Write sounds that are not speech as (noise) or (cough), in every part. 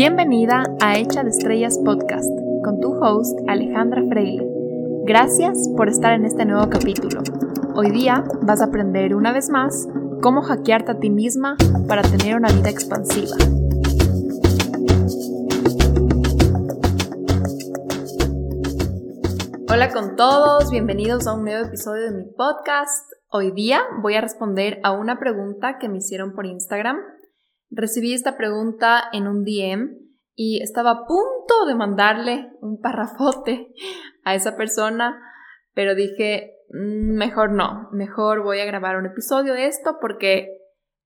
Bienvenida a Hecha de Estrellas Podcast con tu host Alejandra Freile. Gracias por estar en este nuevo capítulo. Hoy día vas a aprender una vez más cómo hackearte a ti misma para tener una vida expansiva. Hola con todos, bienvenidos a un nuevo episodio de mi podcast. Hoy día voy a responder a una pregunta que me hicieron por Instagram recibí esta pregunta en un DM y estaba a punto de mandarle un parrafote a esa persona, pero dije, mm, mejor no, mejor voy a grabar un episodio de esto porque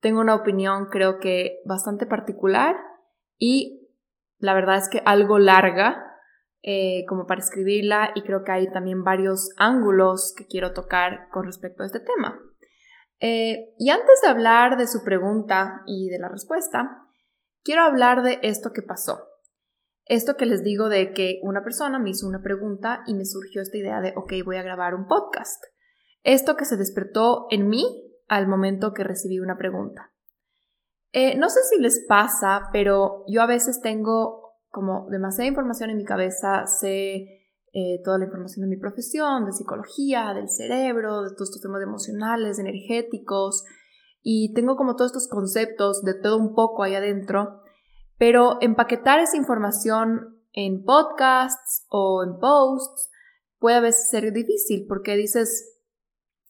tengo una opinión creo que bastante particular y la verdad es que algo larga eh, como para escribirla y creo que hay también varios ángulos que quiero tocar con respecto a este tema. Eh, y antes de hablar de su pregunta y de la respuesta, quiero hablar de esto que pasó. Esto que les digo de que una persona me hizo una pregunta y me surgió esta idea de, ok, voy a grabar un podcast. Esto que se despertó en mí al momento que recibí una pregunta. Eh, no sé si les pasa, pero yo a veces tengo como demasiada información en mi cabeza, sé eh, toda la información de mi profesión, de psicología, del cerebro, de todos estos temas emocionales, energéticos, y tengo como todos estos conceptos de todo un poco ahí adentro, pero empaquetar esa información en podcasts o en posts puede a veces ser difícil porque dices,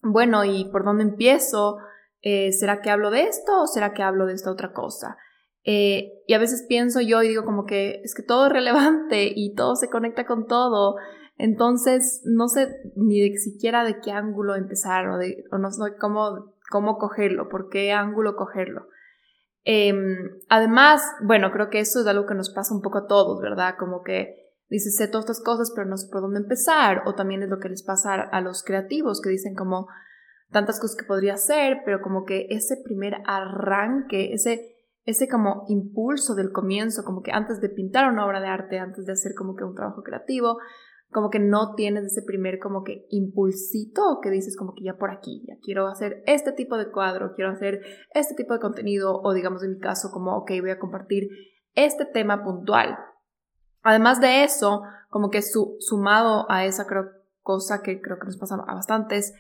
bueno, ¿y por dónde empiezo? Eh, ¿Será que hablo de esto o será que hablo de esta otra cosa? Eh, y a veces pienso yo y digo como que es que todo es relevante y todo se conecta con todo. Entonces, no sé ni de siquiera de qué ángulo empezar o, de, o no sé cómo, cómo cogerlo, por qué ángulo cogerlo. Em, además, bueno, creo que eso es algo que nos pasa un poco a todos, ¿verdad? Como que dices, sé todas estas cosas, pero no sé por dónde empezar. O también es lo que les pasa a los creativos que dicen como tantas cosas que podría hacer, pero como que ese primer arranque, ese ese como impulso del comienzo, como que antes de pintar una obra de arte, antes de hacer como que un trabajo creativo, como que no tienes ese primer como que impulsito que dices como que ya por aquí, ya quiero hacer este tipo de cuadro, quiero hacer este tipo de contenido o digamos en mi caso como, ok, voy a compartir este tema puntual. Además de eso, como que su, sumado a esa cosa que creo que nos pasa a bastantes,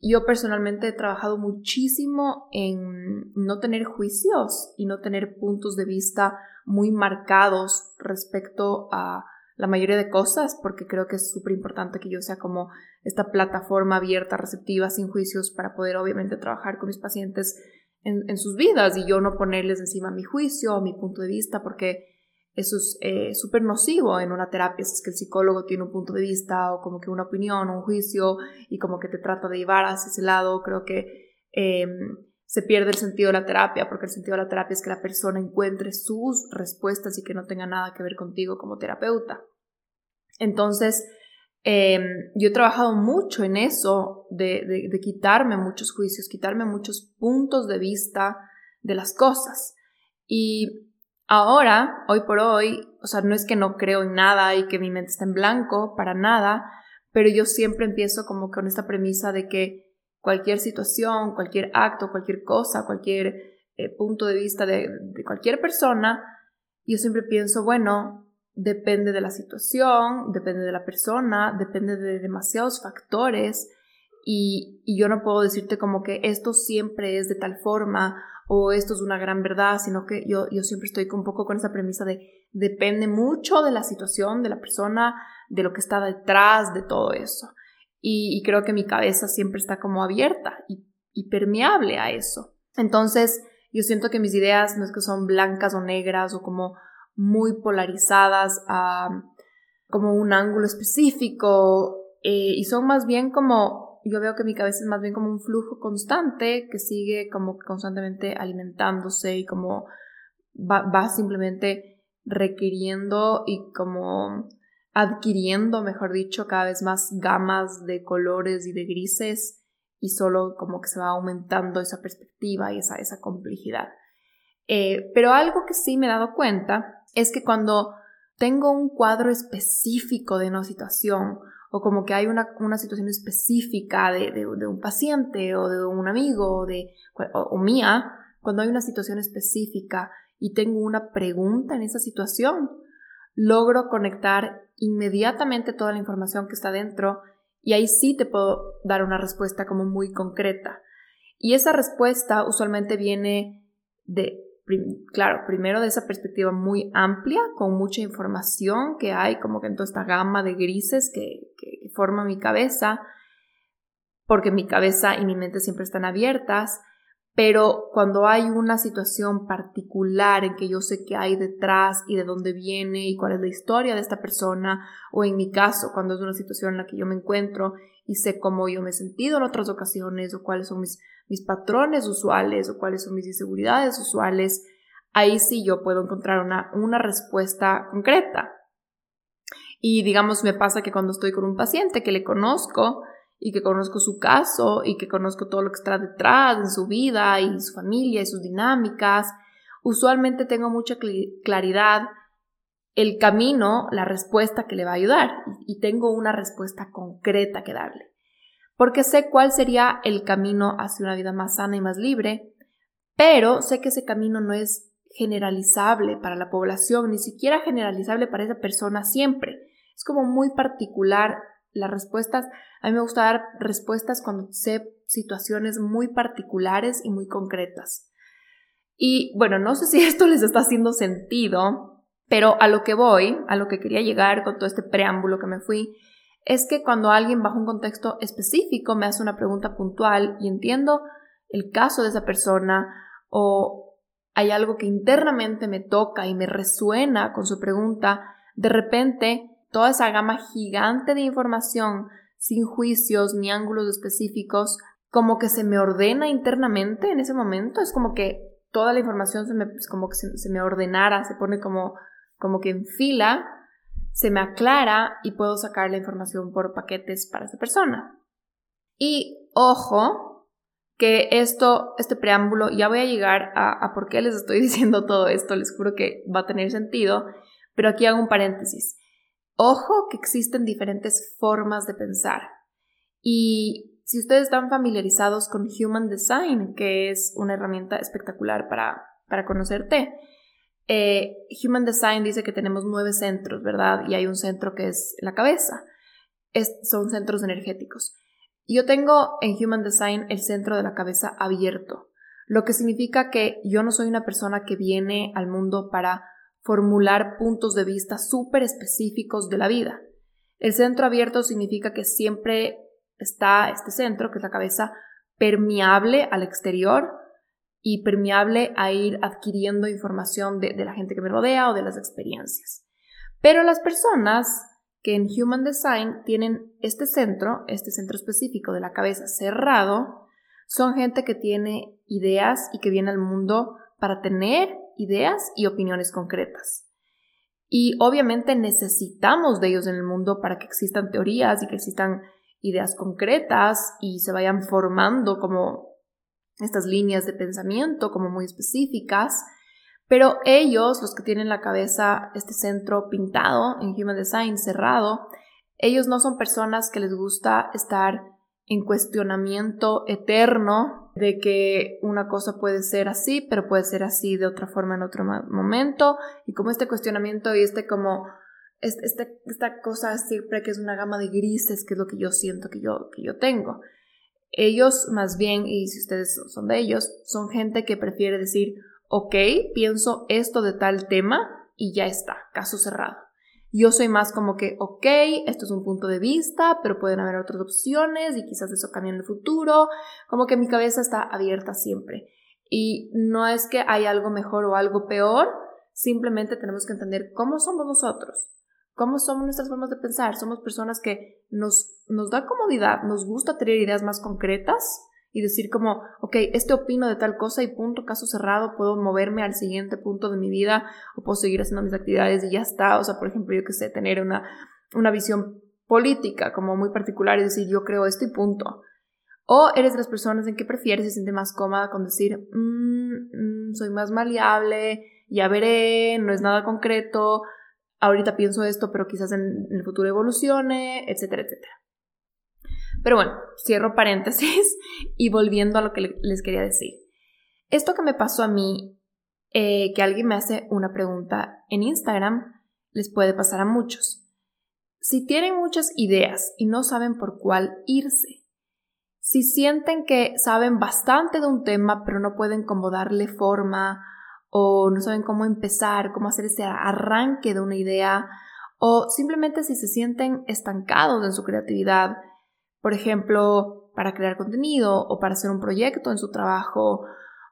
yo personalmente he trabajado muchísimo en no tener juicios y no tener puntos de vista muy marcados respecto a la mayoría de cosas, porque creo que es súper importante que yo sea como esta plataforma abierta, receptiva, sin juicios, para poder obviamente trabajar con mis pacientes en, sus vidas y yo no ponerles encima mi juicio o mi punto de vista, porque eso es eh, súper nocivo en una terapia, si es que el psicólogo tiene un punto de vista o como que una opinión un juicio y como que te trata de llevar hacia ese lado, creo que em, se pierde el sentido de la terapia, porque el sentido de la terapia es que la persona encuentre sus respuestas y que no tenga nada que ver contigo como terapeuta. Entonces, em, yo he trabajado mucho en eso, de, de quitarme muchos juicios, quitarme muchos puntos de vista de las cosas. Y Ahora, hoy por hoy, o sea, no es que no creo en nada y que mi mente está en blanco, para nada, pero yo siempre empiezo como con esta premisa de que cualquier situación, cualquier acto, cualquier cosa, cualquier eh, punto de vista de, cualquier persona, yo siempre pienso, bueno, depende de la situación, depende de la persona, depende de demasiados factores y, yo no puedo decirte como que esto siempre es de tal forma o esto es una gran verdad, sino que yo, yo siempre estoy un poco con esa premisa de depende mucho de la situación, de la persona, de lo que está detrás de todo eso. Y, creo que mi cabeza siempre está como abierta y, permeable a eso. Entonces, yo siento que mis ideas no es que son blancas o negras o como muy polarizadas a como un ángulo específico eh, y son más bien como yo veo que mi cabeza es más bien como un flujo constante que sigue como constantemente alimentándose y como va, simplemente requiriendo y como adquiriendo, mejor dicho, cada vez más gamas de colores y de grises y solo como que se va aumentando esa perspectiva y esa, esa complejidad. Eh, pero algo que sí me he dado cuenta es que cuando tengo un cuadro específico de una situación o como que hay una, situación específica de, un paciente o de un amigo o, de, o, mía, cuando hay una situación específica y tengo una pregunta en esa situación, logro conectar inmediatamente toda la información que está dentro y ahí sí te puedo dar una respuesta como muy concreta. Y esa respuesta usualmente viene de, claro, primero de esa perspectiva muy amplia, con mucha información que hay como que en toda esta gama de grises que, que forma mi cabeza, porque mi cabeza y mi mente siempre están abiertas pero cuando hay una situación particular en que yo sé qué hay detrás y de dónde viene y cuál es la historia de esta persona, o en mi caso, cuando es una situación en la que yo me encuentro y sé cómo yo me he sentido en otras ocasiones, o cuáles son mis, mis patrones usuales, o cuáles son mis inseguridades usuales, ahí sí yo puedo encontrar una, una respuesta concreta. Y digamos, me pasa que cuando estoy con un paciente que le conozco, y que conozco su caso y que conozco todo lo que está detrás en su vida y su familia y sus dinámicas, usualmente tengo mucha claridad el camino, la respuesta que le va a ayudar y tengo una respuesta concreta que darle. Porque sé cuál sería el camino hacia una vida más sana y más libre, pero sé que ese camino no es generalizable para la población, ni siquiera generalizable para esa persona siempre. Es como muy particular las respuestas, a mí me gusta dar respuestas cuando sé situaciones muy particulares y muy concretas. Y bueno, no sé si (laughs) esto les está haciendo sentido, pero a lo que voy, a lo que quería llegar con todo este preámbulo que me fui, es que cuando alguien bajo un contexto específico me hace una pregunta puntual y entiendo el caso de esa persona o hay algo que internamente me toca y me resuena con su pregunta, de repente toda esa gama gigante de información sin juicios ni ángulos específicos, como que se me ordena internamente en ese momento, es como que toda la información se me, como que se, me ordenara, se pone como, como que en fila, se me aclara y puedo sacar la información por paquetes para esa persona. Y ojo, que esto, este preámbulo, ya voy a llegar a, a por qué les estoy (laughs) diciendo todo esto, les juro que va a tener sentido, pero aquí hago un paréntesis. Ojo que existen diferentes formas de pensar. Y si ustedes están familiarizados con Human Design, que es una herramienta espectacular para, para conocerte, eh, Human Design dice que tenemos nueve centros, ¿verdad? Y hay un centro que es la cabeza. son centros energéticos. Yo tengo en Human Design el centro de la cabeza abierto, lo que significa que yo no soy una persona que viene al mundo para formular puntos de vista súper específicos de la vida. El centro abierto significa que siempre está este centro, que es la cabeza, permeable al exterior y permeable a ir adquiriendo información de, de, la gente que me rodea o de las experiencias. Pero las personas que en Human Design tienen este centro, este centro específico de la cabeza cerrado, son gente que tiene ideas y que viene al mundo para tener ideas y opiniones concretas. Y obviamente necesitamos de ellos en el mundo para que existan teorías y que existan ideas concretas y se vayan formando como estas líneas de pensamiento como muy específicas. Pero ellos, los que tienen la cabeza, este centro pintado en Human Design cerrado, ellos no son personas que les gusta estar en cuestionamiento eterno de que una cosa puede ser así, pero puede ser así de otra forma en otro momento, y como este cuestionamiento y este como este, esta cosa siempre que es una gama de grises, que es lo que yo siento que yo, que yo tengo. Ellos más bien, y si ustedes son de ellos, son gente que prefiere decir, ok, pienso esto de tal tema y ya está, caso cerrado. Yo soy más como que, ok, esto es un punto de vista, pero pueden haber otras opciones y quizás eso cambie en el futuro. Como que mi cabeza está abierta siempre. Y no es que hay algo mejor o algo peor, simplemente tenemos que entender cómo somos nosotros, cómo somos nuestras formas de pensar. Somos personas que nos, nos da comodidad, nos gusta tener ideas más concretas y decir como, ok, este opino de tal cosa y punto, caso cerrado, puedo moverme al siguiente punto de mi vida o puedo seguir haciendo mis actividades y ya está. O sea, por ejemplo, yo que sé, tener una, una visión política como muy particular y decir yo creo esto y punto. O eres de las personas en que prefieres, se siente más cómoda con decir, mm, mm, soy más maleable, ya veré, no es nada concreto, ahorita pienso esto, pero quizás en el futuro evolucione, etcétera, etcétera. Pero bueno, cierro paréntesis (laughs) y volviendo a lo que les quería decir. Esto que me pasó a mí eh, que alguien me hace una pregunta en Instagram, les puede pasar a muchos. Si tienen muchas ideas y no saben por cuál irse, si sienten que saben bastante de un tema pero no pueden como darle forma o no saben cómo empezar, cómo hacer ese arranque de una idea, o simplemente si se sienten estancados en su creatividad, por ejemplo, para crear contenido o para hacer un proyecto en su trabajo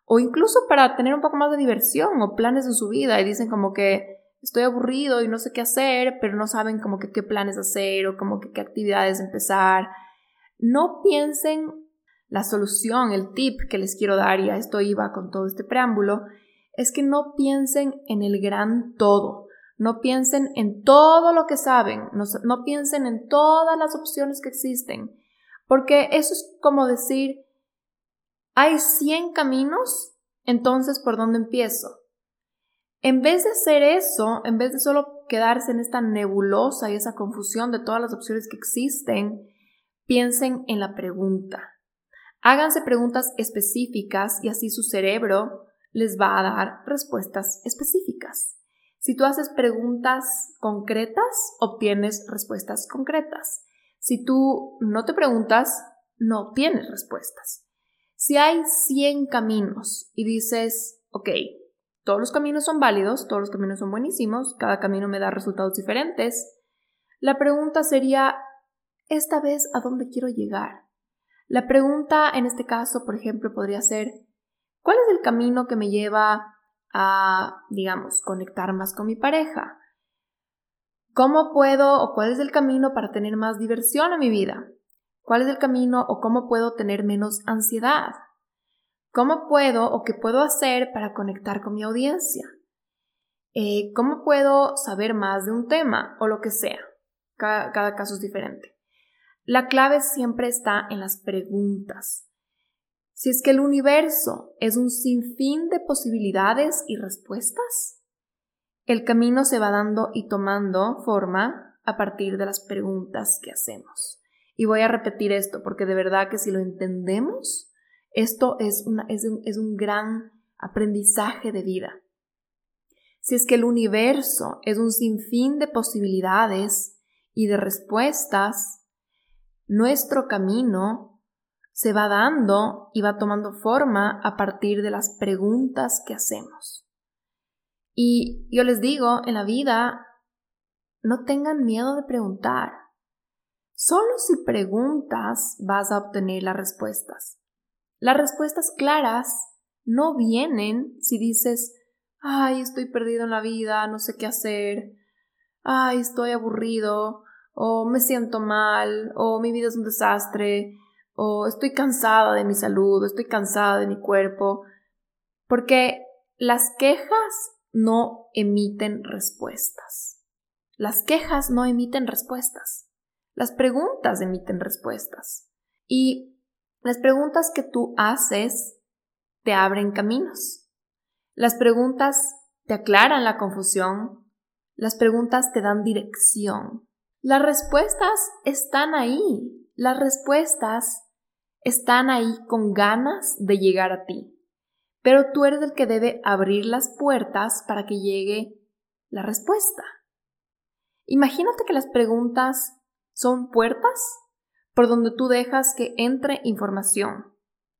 o incluso para tener un poco más de diversión o planes en su vida y dicen como que estoy aburrido y no sé qué hacer, pero no saben como que qué planes hacer o como que qué actividades empezar. No piensen la solución, el tip que les quiero dar, y a esto iba con todo este preámbulo, es que no piensen en el gran todo, no piensen en todo lo que saben, no, piensen en todas las opciones que existen, porque eso es como decir, hay 100 caminos, entonces ¿por dónde empiezo? En vez de hacer eso, en vez de solo quedarse en esta nebulosa y esa confusión de todas las opciones que existen, piensen en la pregunta. Háganse preguntas específicas y así su cerebro les va a dar respuestas específicas. Si tú haces preguntas concretas, obtienes respuestas concretas. Si tú no te preguntas, no obtienes respuestas. Si hay 100 caminos y dices, ok, todos los caminos son válidos, todos los caminos son buenísimos, cada camino me da resultados diferentes, la pregunta sería, esta vez, ¿a dónde quiero llegar? La pregunta en este caso, por ejemplo, podría ser, ¿Cuál es el camino que me lleva a, digamos, conectar más con mi pareja? ¿Cómo puedo o cuál es el camino para tener más diversión en mi vida? ¿Cuál es el camino o cómo puedo tener menos ansiedad? ¿Cómo puedo o qué puedo hacer para conectar con mi audiencia? Eh, ¿Cómo puedo saber más de un tema o lo que sea? Cada, cada caso es diferente. La clave siempre está en las preguntas. Si es que el universo es un sinfín de posibilidades y respuestas, el camino se va dando y tomando forma a partir de las preguntas que hacemos. Y voy a repetir esto porque de verdad que si lo entendemos, esto es, es, un, es un gran aprendizaje de vida. Si es que el universo es un sinfín de posibilidades y de respuestas, nuestro camino se va dando y va tomando forma a partir de las preguntas que hacemos. Y yo les digo, en la vida, no tengan miedo de preguntar. Solo si preguntas vas a obtener las respuestas. Las respuestas claras no vienen si dices, ay, estoy perdido en la vida, no sé qué hacer, ay, estoy aburrido, o me siento mal, o mi vida es un desastre, o estoy cansada de mi salud, estoy cansada de mi cuerpo, porque las quejas no emiten respuestas. Las quejas no emiten respuestas. Las preguntas emiten respuestas. Y las preguntas que tú haces te abren caminos. Las preguntas te aclaran la confusión. Las preguntas te dan dirección. Las respuestas están ahí. Las respuestas están ahí con ganas de llegar a ti, pero tú eres el que debe abrir las puertas para que llegue la respuesta. Imagínate que las preguntas son puertas por donde tú dejas que entre información,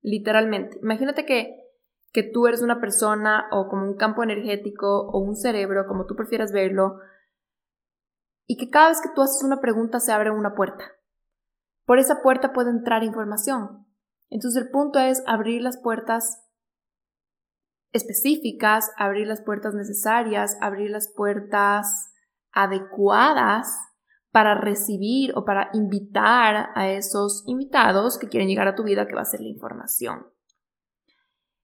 literalmente. Imagínate que, que tú eres una persona o como un campo energético o un cerebro, como tú prefieras verlo, y que cada vez que tú haces una pregunta se abre una puerta. Por esa puerta puede entrar información. Entonces el punto es abrir las puertas específicas, abrir las puertas necesarias, abrir las puertas adecuadas para recibir o para invitar a esos invitados que quieren llegar a tu vida, que va a ser la información.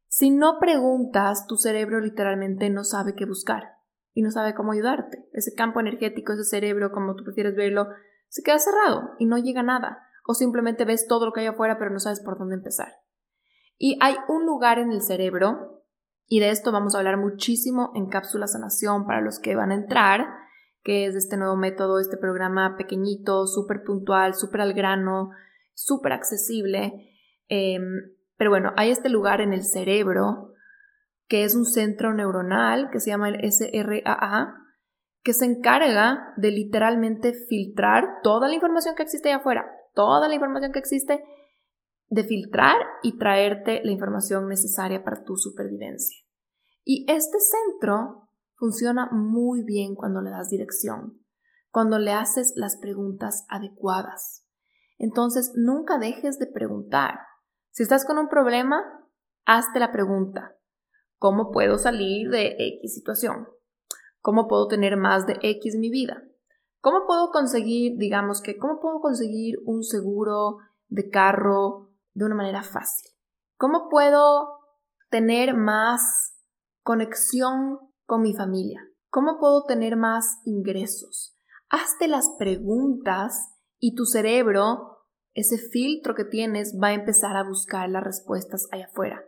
Si no preguntas, tu cerebro literalmente no sabe qué buscar y no sabe cómo ayudarte. Ese campo energético, ese cerebro, como tú prefieres verlo, se queda cerrado y no llega nada o simplemente ves todo lo que hay afuera pero no sabes por dónde empezar. Y hay un lugar en el cerebro, y de esto vamos a hablar muchísimo en Cápsula Sanación para los que van a entrar, que es este nuevo método, este programa pequeñito, súper puntual, súper al grano, súper accesible. Em, pero bueno, hay este lugar en el cerebro que es un centro neuronal que se llama el SRAA, que se encarga de literalmente filtrar toda la información que existe allá afuera, toda la información que existe, de filtrar y traerte la información necesaria para tu supervivencia. Y este centro funciona muy bien cuando le das dirección, cuando le haces las preguntas adecuadas. Entonces, nunca dejes de preguntar. Si estás con un problema, hazte la pregunta. ¿Cómo puedo salir de X situación? ¿Cómo puedo tener más de X en mi vida? ¿Cómo puedo conseguir, digamos que, cómo puedo conseguir un seguro de carro de una manera fácil? ¿Cómo puedo tener más conexión con mi familia? ¿Cómo puedo tener más ingresos? Hazte las preguntas y tu cerebro, ese filtro que tienes, va a empezar a buscar las respuestas allá afuera.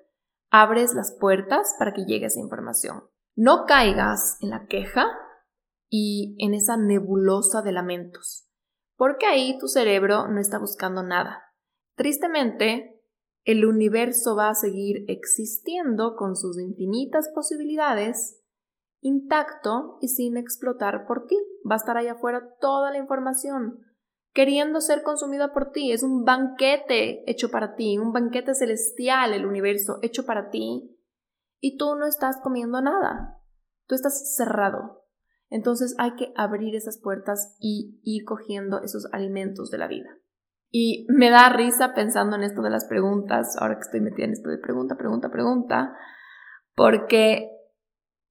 Abres las puertas para que llegue esa información. No caigas en la queja y en esa nebulosa de lamentos, porque ahí tu cerebro no está buscando nada. Tristemente, el universo va a seguir existiendo con sus infinitas posibilidades, intacto y sin explotar por ti. Va a estar allá afuera toda la información, queriendo ser consumida por ti. Es un banquete hecho para ti, un banquete celestial el universo hecho para ti. Y tú no estás comiendo nada. Tú estás cerrado. Entonces hay que abrir esas puertas y ir cogiendo esos alimentos de la vida. Y me da risa pensando en esto de las preguntas, ahora que estoy metida en esto de pregunta, pregunta, pregunta, porque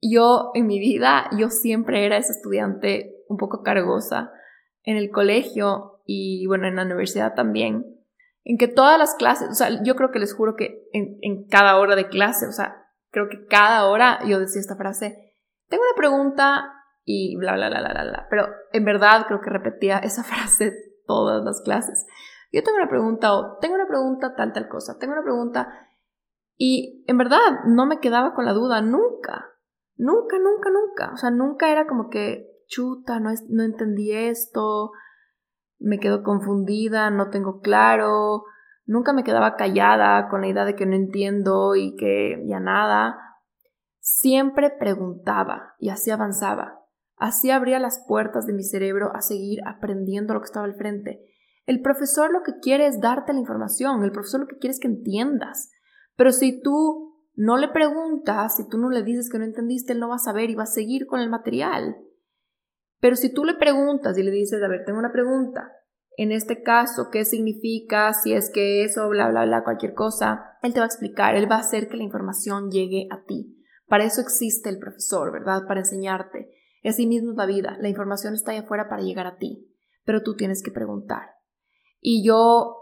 yo en mi vida, yo siempre era esa estudiante un poco cargosa en el colegio y bueno, en la universidad también, en que todas las clases, o sea, yo creo que les juro que en, cada hora de clase, o sea, creo que cada hora yo decía esta frase, tengo una pregunta y bla, bla, bla, bla, bla, pero en verdad creo que repetía esa (laughs) frase todas las clases yo tengo una pregunta o tengo una pregunta tal, tal cosa, tengo una pregunta y en verdad no me quedaba con la duda nunca, nunca, nunca, nunca, o sea, nunca era como que chuta, no, no entendí esto, me quedo confundida, no tengo claro, nunca me quedaba callada con la idea de que no entiendo y que ya nada. Siempre preguntaba y así avanzaba. Así abría las puertas de mi cerebro a seguir aprendiendo lo que estaba al frente. El profesor lo que quiere es darte la información, el profesor lo que quiere es que entiendas. Pero si tú no le preguntas, si tú no le dices que no entendiste, él no va a saber y va a seguir con el material. Pero si tú le preguntas y le dices, a ver, tengo una pregunta, en este caso, ¿qué significa? Si es que eso, bla, bla, bla, cualquier cosa, él te va a explicar, él va a hacer que la información llegue a ti. Para eso existe el profesor, ¿verdad? Para enseñarte. Así mismo es la vida, la información está ahí afuera para llegar a ti, pero tú tienes que preguntar. Y yo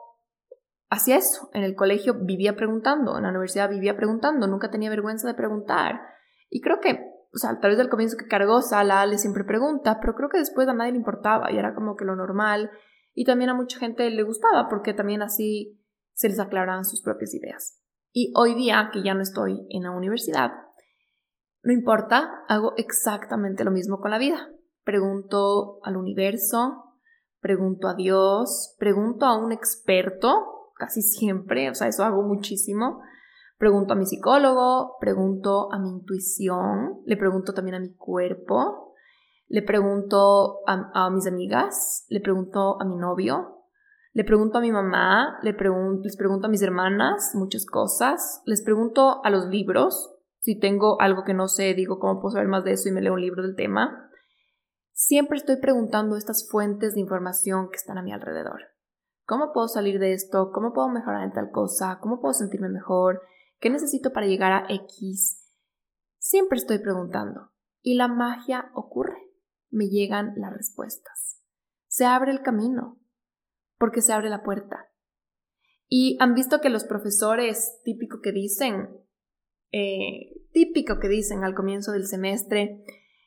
hacía eso. En el colegio vivía preguntando, en la universidad vivía preguntando, nunca tenía vergüenza de preguntar. Y creo que, o sea, tal vez del comienzo que cargó la Ale siempre pregunta, pero creo que después a nadie le importaba y era como que lo normal. Y también a mucha gente le gustaba porque también así se les aclaraban sus propias ideas. Y hoy día, que ya no estoy en la universidad, no importa, hago exactamente lo mismo con la vida. Pregunto al universo, pregunto a Dios, pregunto a un experto, casi siempre, o sea, eso hago muchísimo. Pregunto a mi psicólogo, pregunto a mi intuición, le pregunto también a mi cuerpo, le pregunto a, mis amigas, le pregunto a mi novio, le pregunto a mi mamá, le les pregunto a mis hermanas muchas cosas, les pregunto a los libros, si tengo algo que no sé, digo cómo puedo saber más de eso y me leo un libro del tema. Siempre estoy preguntando estas fuentes de información que están a mi alrededor. ¿Cómo puedo salir de esto? ¿Cómo puedo mejorar en tal cosa? ¿Cómo puedo sentirme mejor? ¿Qué necesito para llegar a X? Siempre estoy preguntando. Y la magia ocurre. Me llegan las respuestas. Se abre el camino. Porque se abre la puerta. Y han visto que los profesores típico que dicen, eh, típico que dicen al comienzo del semestre,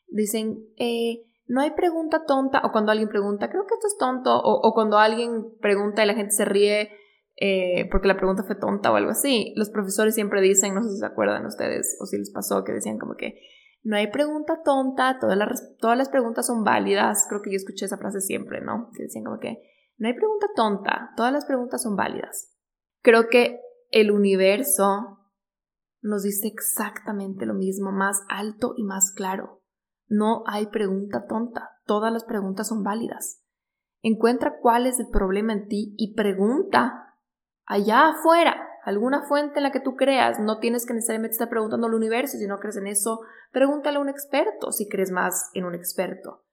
dicen, eh, no hay pregunta tonta, o cuando alguien pregunta, creo que esto es tonto, o, cuando alguien pregunta y la gente se ríe eh, porque la pregunta fue tonta o algo así. Los profesores siempre dicen, no sé si se acuerdan ustedes o si les pasó, que decían como que no hay pregunta tonta, todas las, todas las preguntas son válidas. Creo que yo escuché esa frase siempre, ¿no? Que decían como que no hay pregunta tonta, todas las preguntas son válidas. Creo que el universo nos dice exactamente lo mismo, más alto y más claro. No hay pregunta tonta, todas las preguntas son válidas. Encuentra cuál es el problema en ti y pregunta allá afuera, alguna fuente en la que tú creas. No tienes que necesariamente estar preguntando al universo, si no crees en eso, pregúntale a un experto si crees más en un experto.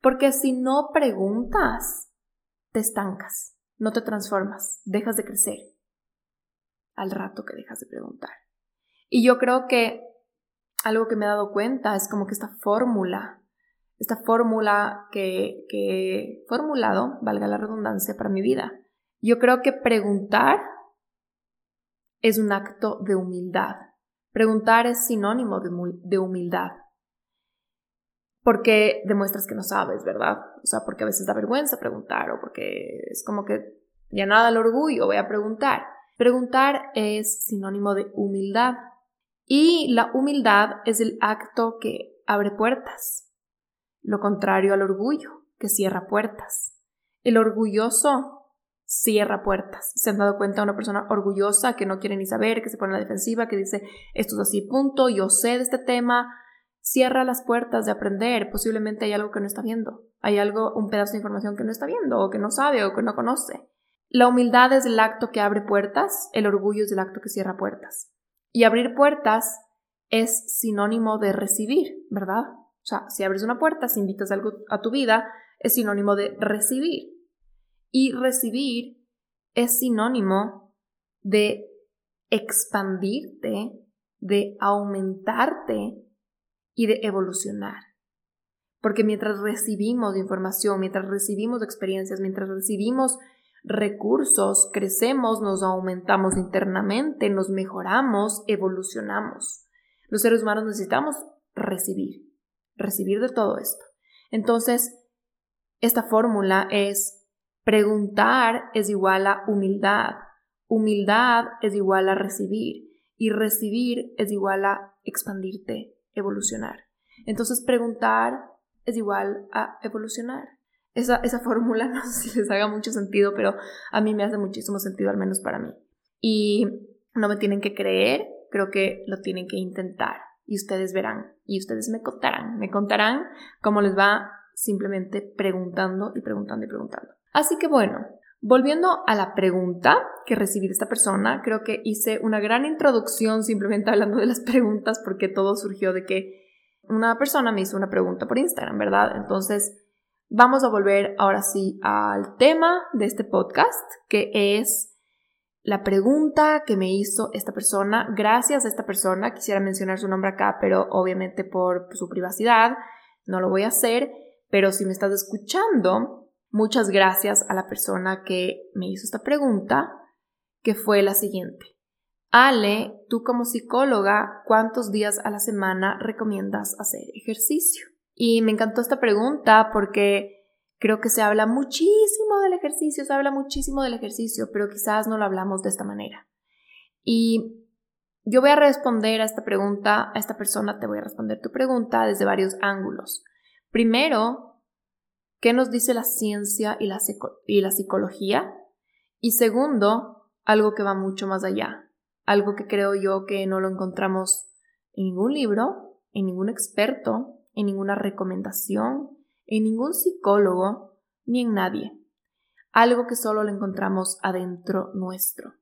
Porque si no preguntas, te estancas, no te transformas, dejas de crecer al rato que dejas de preguntar. Y yo creo que algo que me he dado cuenta es como que esta fórmula, esta fórmula que, que he formulado, valga la redundancia, para mi vida. Yo creo que preguntar es un acto de humildad. Preguntar es sinónimo de, humildad. Porque demuestras que no sabes, ¿verdad? O sea, porque a veces da vergüenza preguntar o porque es como que ya nada el orgullo, voy a preguntar. Preguntar es sinónimo de humildad. Y la humildad es el acto que abre puertas. Lo contrario al orgullo, que cierra puertas. El orgulloso cierra puertas. ¿Se han dado cuenta una persona orgullosa que no quiere ni saber, que se pone a la defensiva, que dice esto es así, punto, yo sé de este tema? Cierra las puertas de aprender. Posiblemente hay algo que no está viendo. Hay algo, un pedazo de información que no está viendo, o que no sabe, o que no conoce. La humildad es el acto que abre puertas, el orgullo es el acto que cierra puertas. Y abrir puertas es sinónimo de recibir, ¿verdad? O sea, si abres una puerta, si invitas algo a tu vida, es sinónimo de recibir. Y recibir es sinónimo de expandirte, de aumentarte y de evolucionar. Porque mientras recibimos información, mientras recibimos experiencias, mientras recibimos recursos, crecemos, nos aumentamos internamente, nos mejoramos, evolucionamos. Los seres humanos necesitamos recibir, recibir de todo esto. Entonces, esta fórmula es Preguntar es igual a humildad. Humildad es igual a recibir. Y recibir es igual a expandirte, evolucionar. Entonces preguntar es igual a evolucionar. Esa, esa fórmula (laughs) no sé si les haga mucho sentido, pero a mí me hace muchísimo sentido, al menos para mí. Y no me tienen que creer, creo que lo tienen que intentar. Y ustedes verán, y ustedes me contarán, me contarán cómo les va simplemente preguntando y preguntando y preguntando. Así que bueno, volviendo a la pregunta que recibí de esta persona, creo que hice una gran introducción simplemente hablando de las preguntas porque todo surgió de que una persona me hizo una pregunta por Instagram, ¿verdad? Entonces, vamos a volver ahora sí al tema de este podcast, que es la pregunta que me hizo esta persona. Gracias a esta persona, quisiera mencionar su nombre acá, pero obviamente por su privacidad no lo voy a hacer, pero si me estás escuchando, Muchas gracias a la persona que me hizo esta pregunta, que fue la siguiente. Ale, tú como psicóloga, ¿cuántos días a la semana recomiendas hacer ejercicio? Y me encantó esta pregunta porque creo que se habla muchísimo del ejercicio, se habla muchísimo del ejercicio, pero quizás no lo hablamos de esta manera. Y yo voy a responder a esta pregunta, a esta persona te voy a responder tu pregunta desde varios ángulos. Primero, qué nos dice la ciencia y la, y la psicología. Y segundo, algo que va mucho más allá, algo que creo yo que no lo encontramos en ningún libro, en ningún experto, en ninguna recomendación, en ningún psicólogo, ni en nadie. Algo que solo lo encontramos adentro nuestro.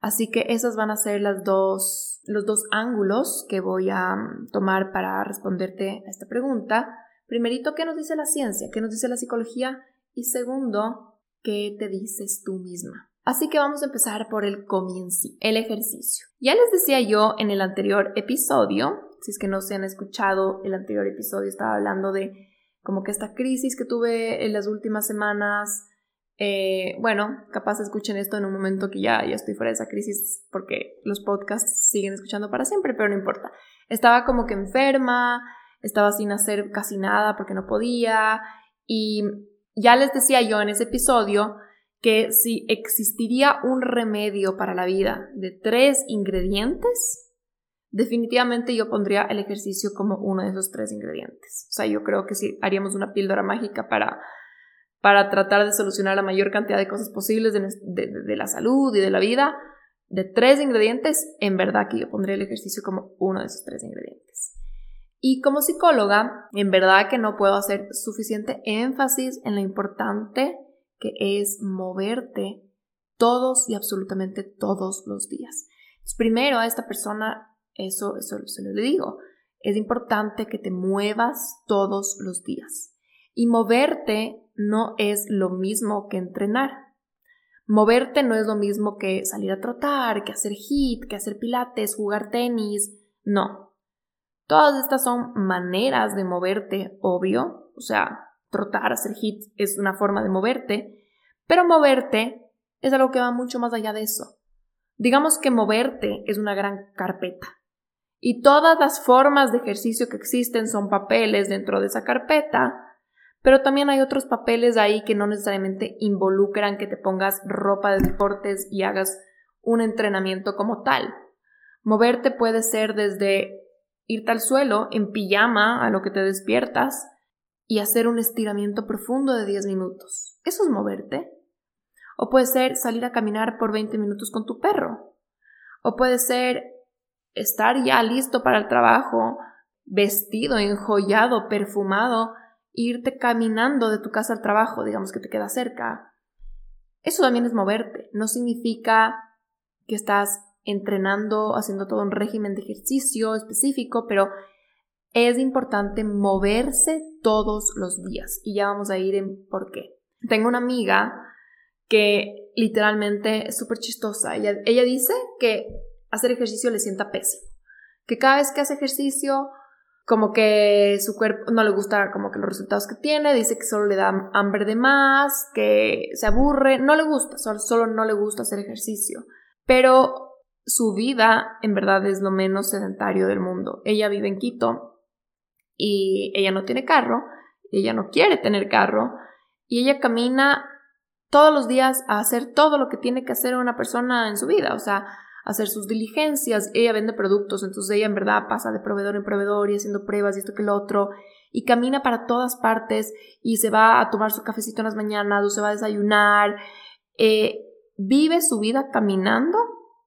Así que esas van a ser las dos, los dos ángulos que voy a mm, tomar para responderte a esta pregunta. Primerito, ¿qué nos dice la ciencia? ¿Qué nos dice la psicología? Y segundo, ¿qué te dices tú misma? Así que vamos a empezar por el comienzo, el ejercicio. Ya les decía yo en el anterior episodio, si es que no se han escuchado el anterior episodio, estaba hablando de como que esta crisis que tuve en las últimas semanas. Eh, bueno, capaz escuchen esto en un momento que ya, ya estoy fuera de esa crisis porque los podcasts siguen escuchando para siempre, pero no importa. Estaba como que enferma, estaba sin hacer casi nada porque no podía y ya les decía yo en ese episodio que si existiría un remedio para la vida de tres ingredientes, definitivamente yo pondría el ejercicio como uno de esos tres ingredientes. O sea, yo creo que si haríamos una píldora mágica para, para tratar de solucionar la mayor cantidad de cosas posibles de, de la salud y de la vida, de tres ingredientes, en verdad que yo pondría el ejercicio como uno de esos tres ingredientes. Y como psicóloga, en verdad que no puedo hacer suficiente énfasis en lo importante que es moverte todos y absolutamente todos los días. primero a esta persona, eso, eso se lo digo, es importante que te muevas todos los días. Y moverte no es lo mismo que entrenar. Moverte no es lo mismo que salir a trotar, que hacer hit, que hacer pilates, jugar tenis. No. Todas estas son maneras de moverte, obvio. O sea, trotar, hacer hit es una forma de moverte. Pero moverte es algo que va mucho más allá de eso. Digamos que moverte es una gran carpeta. Y todas las formas de ejercicio que existen son papeles dentro de esa carpeta pero también hay otros papeles ahí que no necesariamente involucran que te pongas ropa de deportes y hagas un entrenamiento como tal. Moverte puede ser desde irte al suelo en pijama a lo que te despiertas y hacer un estiramiento profundo de 10 minutos. Eso es moverte. O puede ser salir a caminar por 20 minutos con tu perro. O puede ser estar ya listo para el trabajo, vestido, enjollado, perfumado, irte caminando de tu casa al trabajo, digamos que te queda cerca. Eso también es moverte. No significa que estás entrenando, haciendo todo un régimen de ejercicio específico, pero es importante moverse todos los días. Y ya vamos a ir en por qué. Tengo una amiga que literalmente es súper chistosa. Ella, ella dice que hacer ejercicio le sienta pésimo. Que cada vez que hace ejercicio como que su cuerpo no le gusta como que los resultados que tiene, dice que solo le da hambre de más, que se aburre, no le gusta, solo, solo no le gusta hacer ejercicio. Pero su vida en verdad es lo menos sedentario del mundo. Ella vive en Quito y ella no tiene carro, ella no quiere tener carro y ella camina todos los días a hacer todo lo que tiene que hacer una persona en su vida, o sea, hacer sus diligencias. Ella vende productos, entonces ella en verdad pasa de proveedor en proveedor y haciendo pruebas y esto que lo otro. Y camina para todas partes y se va a tomar su cafecito en las mañanas o se va a desayunar. Eh, vive su vida caminando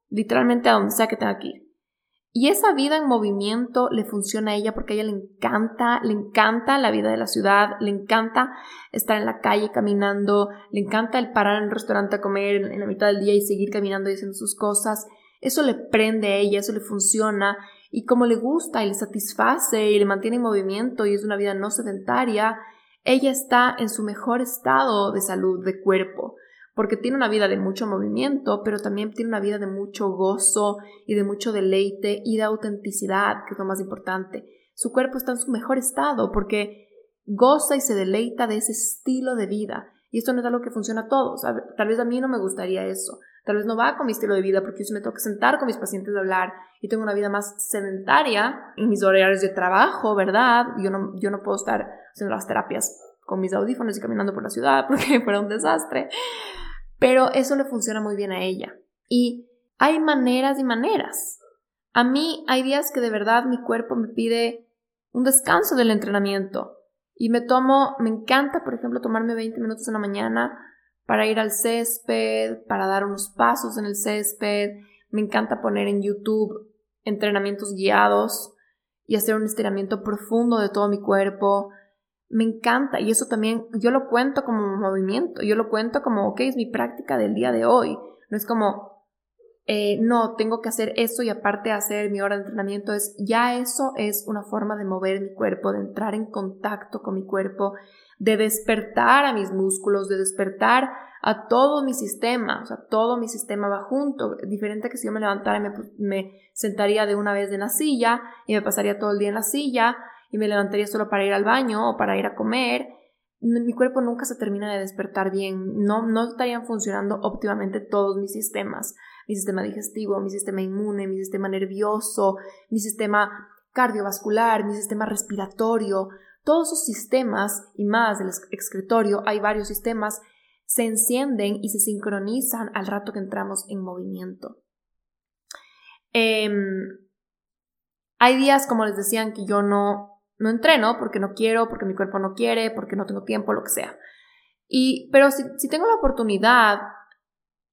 literalmente a donde sea que tenga que ir. Y esa vida en movimiento le funciona a ella porque a ella le encanta, le encanta la vida de la ciudad, le encanta estar en la calle caminando, le encanta el parar en un restaurante a comer en la mitad del día y seguir caminando y haciendo sus cosas. Eso le prende a ella, eso le funciona y como le gusta y le satisface y le mantiene en movimiento y es una vida no sedentaria, ella está en su mejor estado de salud de cuerpo, porque tiene una vida de mucho movimiento, pero también tiene una vida de mucho gozo y de mucho deleite y de autenticidad, que es lo más importante. Su cuerpo está en su mejor estado porque goza y se deleita de ese estilo de vida. Y esto no es algo que funciona a todos. Tal vez a mí no me gustaría eso. Tal vez no va con mi estilo de vida porque yo me tengo que sentar con mis pacientes a hablar y tengo una vida más sedentaria en mis horarios de trabajo, ¿verdad? Yo no, yo no puedo estar haciendo las terapias con mis audífonos y caminando por la ciudad (laughs) porque fuera un desastre. Pero eso le funciona muy bien a ella. Y hay maneras y maneras. A mí hay días que de verdad mi cuerpo me pide un descanso del entrenamiento. Y me tomo, me encanta, por ejemplo, tomarme 20 minutos en la mañana para ir al césped, para dar unos pasos en el césped. Me encanta poner en YouTube entrenamientos guiados y hacer un estiramiento profundo de todo mi cuerpo. Me encanta y eso también yo lo cuento como movimiento, yo lo cuento como, ok, es mi práctica del día de hoy. No es como, eh, no, tengo que hacer eso y aparte hacer mi hora de entrenamiento. Es, ya eso es una forma de mover mi cuerpo, de entrar en contacto con mi cuerpo de despertar a mis músculos, de despertar a todo mi sistema, o sea, todo mi sistema va junto, diferente que si yo me levantara y me, me, sentaría de una vez en la silla y me pasaría todo el día en la silla y me levantaría solo para ir al baño o para ir a comer, mi cuerpo nunca se termina de despertar bien, no, no estarían funcionando óptimamente todos mis sistemas, mi sistema digestivo, mi sistema inmune, mi sistema nervioso, mi sistema cardiovascular, mi sistema respiratorio, todos esos sistemas y más del excretorio, hay varios sistemas, se encienden y se sincronizan al rato que entramos en movimiento. Em, hay días, como les decían, que yo no, no entreno porque no quiero, porque mi cuerpo no quiere, porque no tengo tiempo, lo que sea. Y, pero si, si tengo la oportunidad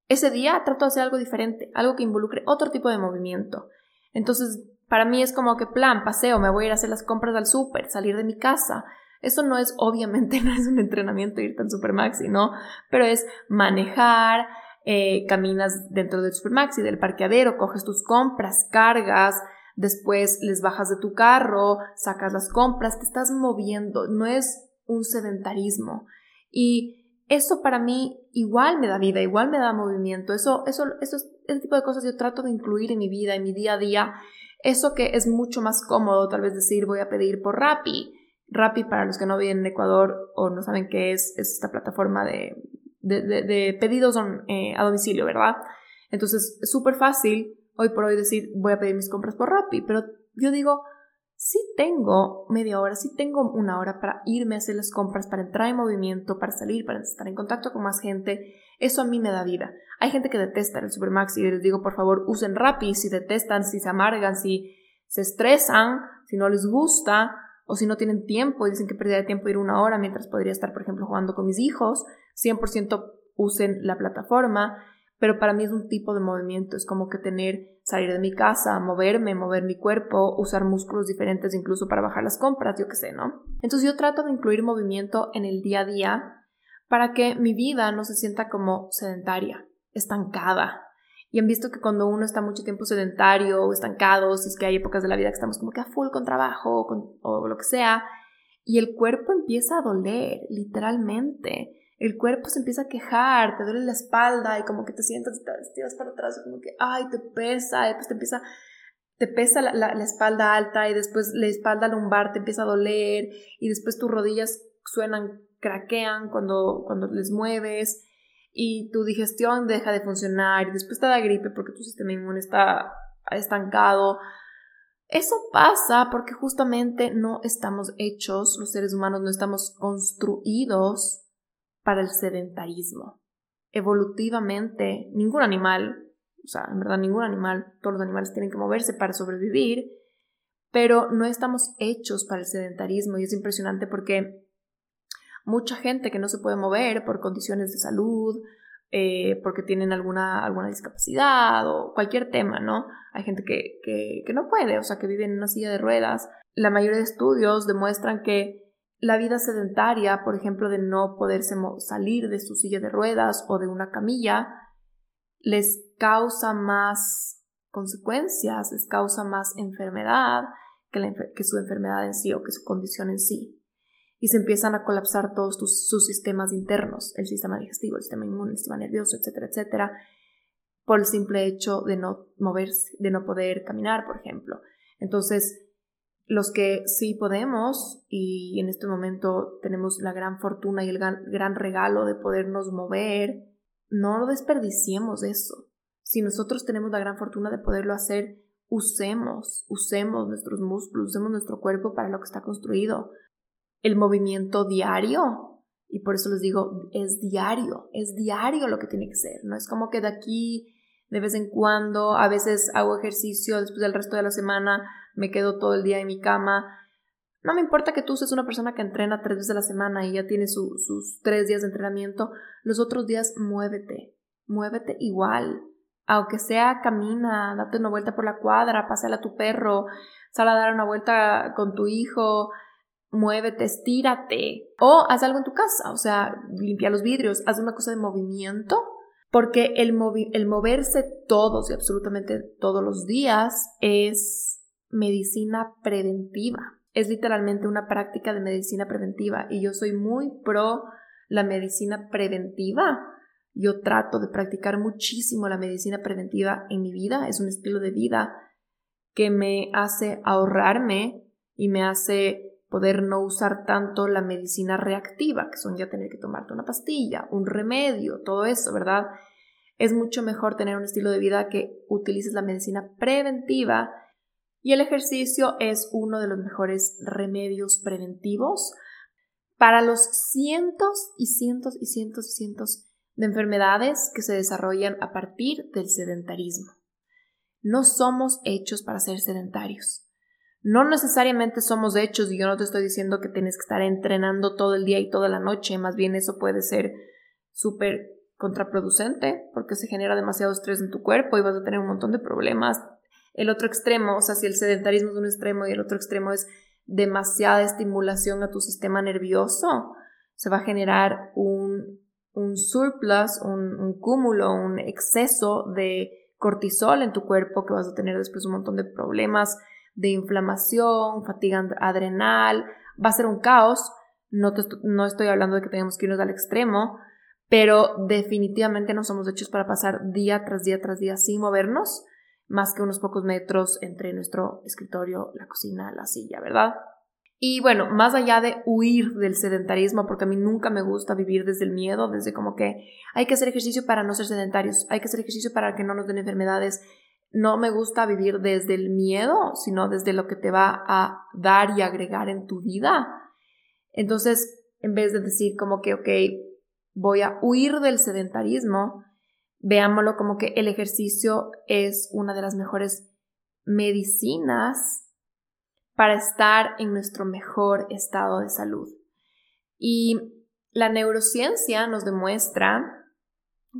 ese día trato de hacer algo diferente, algo que involucre otro tipo de movimiento. Entonces, para mí es como que plan, paseo, me voy a ir a hacer las compras al súper, salir de mi casa. Eso no es, obviamente, (laughs) no es un entrenamiento irte al Supermaxi, ¿no? Pero es manejar, eh, caminas dentro del Supermaxi, del parqueadero, coges tus compras, cargas, después les bajas de tu carro, sacas las compras, te estás moviendo, no es un sedentarismo. Y eso para mí igual me da vida, igual me da movimiento. Eso, eso, eso, ese tipo de cosas yo trato de incluir en mi vida, en mi día a día. Eso que es mucho más cómodo, tal vez decir voy a pedir por Rappi. Rappi, para los que no viven en Ecuador o no saben qué es, es esta plataforma de, de, pedidos eh, a domicilio, ¿verdad? Entonces es súper fácil hoy por hoy decir voy a pedir mis compras por Rappi, pero yo digo, si tengo media hora, si tengo una hora para irme a hacer las compras, para entrar en movimiento, para salir, para estar en contacto con más gente. Eso a mí me da vida. Hay gente que detesta el Supermax y les digo, por favor, usen Rappi si detestan, si se amargan, si se estresan, si no les gusta o si no tienen tiempo y dicen que perdería tiempo ir una hora mientras podría estar, por ejemplo, jugando con mis hijos. 100% usen la plataforma pero para mí es un tipo de movimiento, es como que tener, salir de mi casa, moverme, mover mi cuerpo, usar músculos diferentes incluso para bajar las compras, yo qué sé, ¿no? Entonces yo trato de incluir movimiento en el día a día para que mi vida no se sienta como sedentaria, estancada. Y han visto que cuando uno está mucho tiempo sedentario o estancado, si es que hay épocas de la vida que estamos como que a full con trabajo o lo que sea, y el cuerpo empieza a doler, literalmente el cuerpo se empieza a quejar, te duele la espalda y como que te sientas y te vas para atrás como que, ay, te pesa, y te empieza, te pesa la, la, espalda alta y después la espalda lumbar te empieza a doler y después tus rodillas suenan, craquean cuando, cuando les mueves y tu digestión deja de funcionar y después te da gripe porque tu sistema inmune está estancado. Eso pasa porque justamente no estamos hechos, los seres humanos no estamos construidos para el sedentarismo. Evolutivamente, ningún animal, o sea, en verdad ningún animal, todos los animales tienen que moverse para sobrevivir, pero no estamos hechos para el sedentarismo y es impresionante porque mucha gente que no se puede mover por condiciones de salud, eh, porque tienen alguna, alguna discapacidad o cualquier tema, ¿no? Hay gente que, que, que no puede, o sea, que vive en una silla de ruedas. La mayoría de estudios demuestran que la vida sedentaria, por ejemplo, de no poderse salir de su silla de ruedas o de una camilla, les causa más consecuencias, les causa más enfermedad que, su enfermedad en sí o que su condición en sí. Y se empiezan a colapsar todos sus sistemas internos, el sistema digestivo, el sistema inmune, el sistema nervioso, etcétera, etcétera, por el simple hecho de no moverse, de no poder caminar, por ejemplo. Entonces, los que sí podemos y en este momento tenemos la gran fortuna y el gran regalo de podernos mover, no desperdiciemos eso. Si nosotros tenemos la gran fortuna de poderlo hacer, usemos, usemos nuestros músculos, usemos nuestro cuerpo para lo que está construido. El movimiento diario, y por eso les digo, es diario, es diario lo que tiene que ser. No es como que de aquí, de vez en cuando, a veces hago ejercicio, después del resto de la semana me quedo todo el día en mi cama. No me importa que tú seas una persona que entrena tres veces a la semana y ya tiene sus tres días de entrenamiento. Los otros días muévete, muévete igual. Aunque sea camina, date una vuelta por la cuadra, pásala a tu perro, sal a dar una vuelta con tu hijo, muévete, estírate. O haz algo en tu casa, o sea, limpia los vidrios, haz una cosa de movimiento porque el, el, moverse todos y absolutamente todos los días es medicina preventiva. Es literalmente una práctica de medicina preventiva y yo soy muy pro la medicina preventiva. Yo trato de practicar muchísimo la medicina preventiva en mi vida. Es un estilo de vida que me hace ahorrarme y me hace poder no usar tanto la medicina reactiva, que son ya tener que tomarte una pastilla, un remedio, todo eso, ¿verdad? Es mucho mejor tener un estilo de vida que utilices la medicina preventiva y el ejercicio es uno de los mejores remedios preventivos para los cientos y cientos y cientos y cientos de enfermedades que se desarrollan a partir del sedentarismo. No somos hechos para ser sedentarios. No necesariamente somos hechos, y yo no te estoy diciendo que tienes que estar entrenando todo el día y toda la noche, más bien eso puede ser súper contraproducente porque se genera demasiado estrés en tu cuerpo y vas a tener un montón de problemas. El otro extremo, o sea, si el sedentarismo es un extremo y el otro extremo es demasiada estimulación a tu sistema nervioso, se va a generar un, un surplus, un, un cúmulo, un exceso de cortisol en tu cuerpo que vas a tener después un montón de problemas de inflamación, fatiga adrenal, va a ser un caos. No, no estoy hablando de que tengamos que irnos al extremo, pero definitivamente no somos hechos para pasar día tras día tras día sin movernos, más que unos pocos metros entre nuestro escritorio, la cocina, la silla, ¿verdad? Y bueno, más allá de huir del sedentarismo, porque a mí nunca me gusta vivir desde el miedo, desde como que hay que hacer ejercicio para no ser sedentarios, hay que hacer ejercicio para que no nos den enfermedades. No me gusta vivir desde el miedo, sino desde lo que te va a dar y agregar en tu vida. Entonces, en vez de decir como que, ok, voy a huir del sedentarismo, veámoslo como que el ejercicio es una de las mejores medicinas para estar en nuestro mejor estado de salud. Y la neurociencia nos demuestra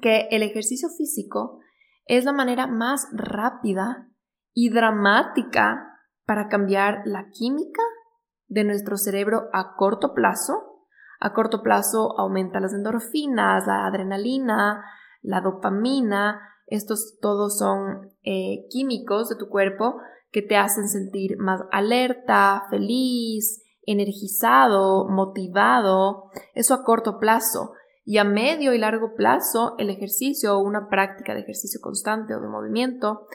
que el ejercicio físico es la manera más rápida y dramática para cambiar la química de nuestro cerebro a corto plazo. A corto plazo aumenta las endorfinas, la adrenalina, la dopamina. Estos todos son eh, químicos de tu cuerpo que te hacen sentir más alerta, feliz, energizado, motivado, eso a corto plazo. Y a medio y largo plazo, el ejercicio o una práctica de ejercicio constante o de movimiento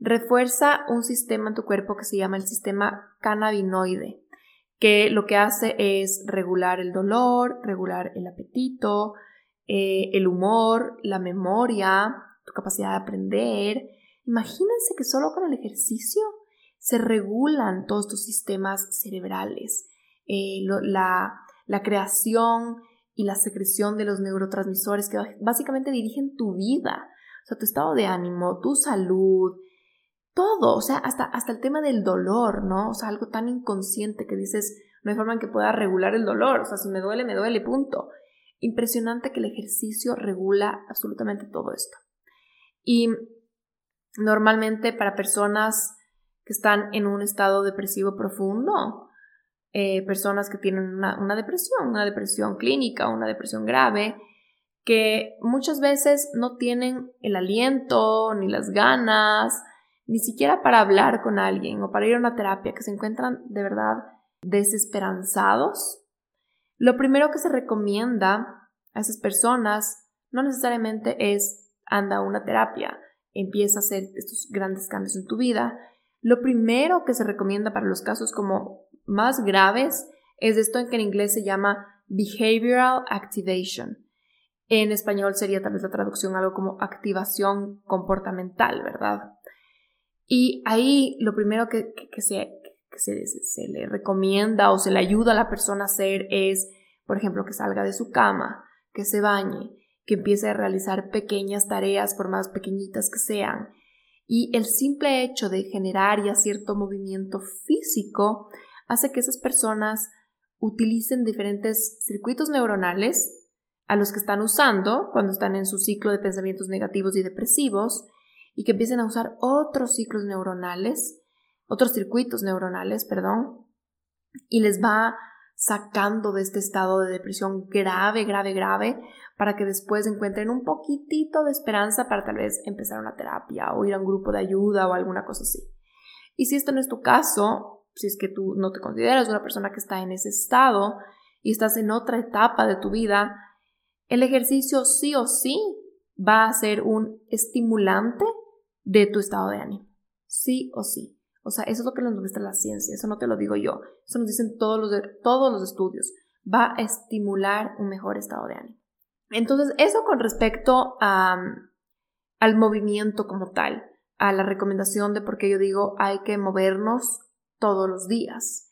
refuerza un sistema en tu cuerpo que se llama el sistema cannabinoide, que lo que hace es regular el dolor, regular el apetito, eh, el humor, la memoria, tu capacidad de aprender, Imagínense que solo con el ejercicio se regulan todos tus sistemas cerebrales, eh, la, la creación y la secreción de los neurotransmisores que básicamente dirigen tu vida, o sea, tu estado de ánimo, tu salud, todo, o sea, hasta, hasta el tema del dolor, ¿no? O sea, algo tan inconsciente que dices, no hay forma en que pueda regular el dolor, o sea, si me duele, me duele, punto. Impresionante que el ejercicio regula absolutamente todo esto. Y normalmente para personas que están en un estado depresivo profundo, eh, personas que tienen una, depresión, una depresión clínica, una depresión grave, que muchas veces no tienen el aliento, ni las ganas, ni siquiera para hablar con alguien o para ir a una terapia, que se encuentran de verdad desesperanzados. Lo primero que se recomienda a esas personas no necesariamente es anda a una terapia, empieza a hacer estos grandes cambios en tu vida, lo primero que se recomienda para los casos como más graves es esto en que en inglés se llama behavioral activation. En español sería tal vez la traducción algo como activación comportamental, ¿verdad? Y ahí lo primero que, se, se, se, le recomienda o se le ayuda a la persona a hacer es, por ejemplo, que salga de su cama, que se bañe, que empiece a realizar pequeñas tareas, por más pequeñitas que sean. Y el simple hecho de generar ya cierto movimiento físico hace que esas personas utilicen diferentes circuitos neuronales a los que están usando cuando están en su ciclo de pensamientos negativos y depresivos y que empiecen a usar otros ciclos neuronales, otros circuitos neuronales, perdón, y les va sacando de este estado de depresión grave, grave, grave, para que después encuentren un poquitito de esperanza para tal vez empezar una terapia o ir a un grupo de ayuda o alguna cosa así. Y si esto no es tu caso, si es que tú no te consideras una persona que está en ese estado y estás en otra etapa de tu vida, el ejercicio sí o sí va a ser un estimulante de tu estado de ánimo. Sí o sí. O sea, eso es lo que nos muestra la ciencia, eso no te lo digo yo, eso nos dicen todos los, todos los estudios. Va a estimular un mejor estado de ánimo. Entonces, eso con respecto al movimiento como tal, a la recomendación de por qué yo digo hay que movernos todos los días.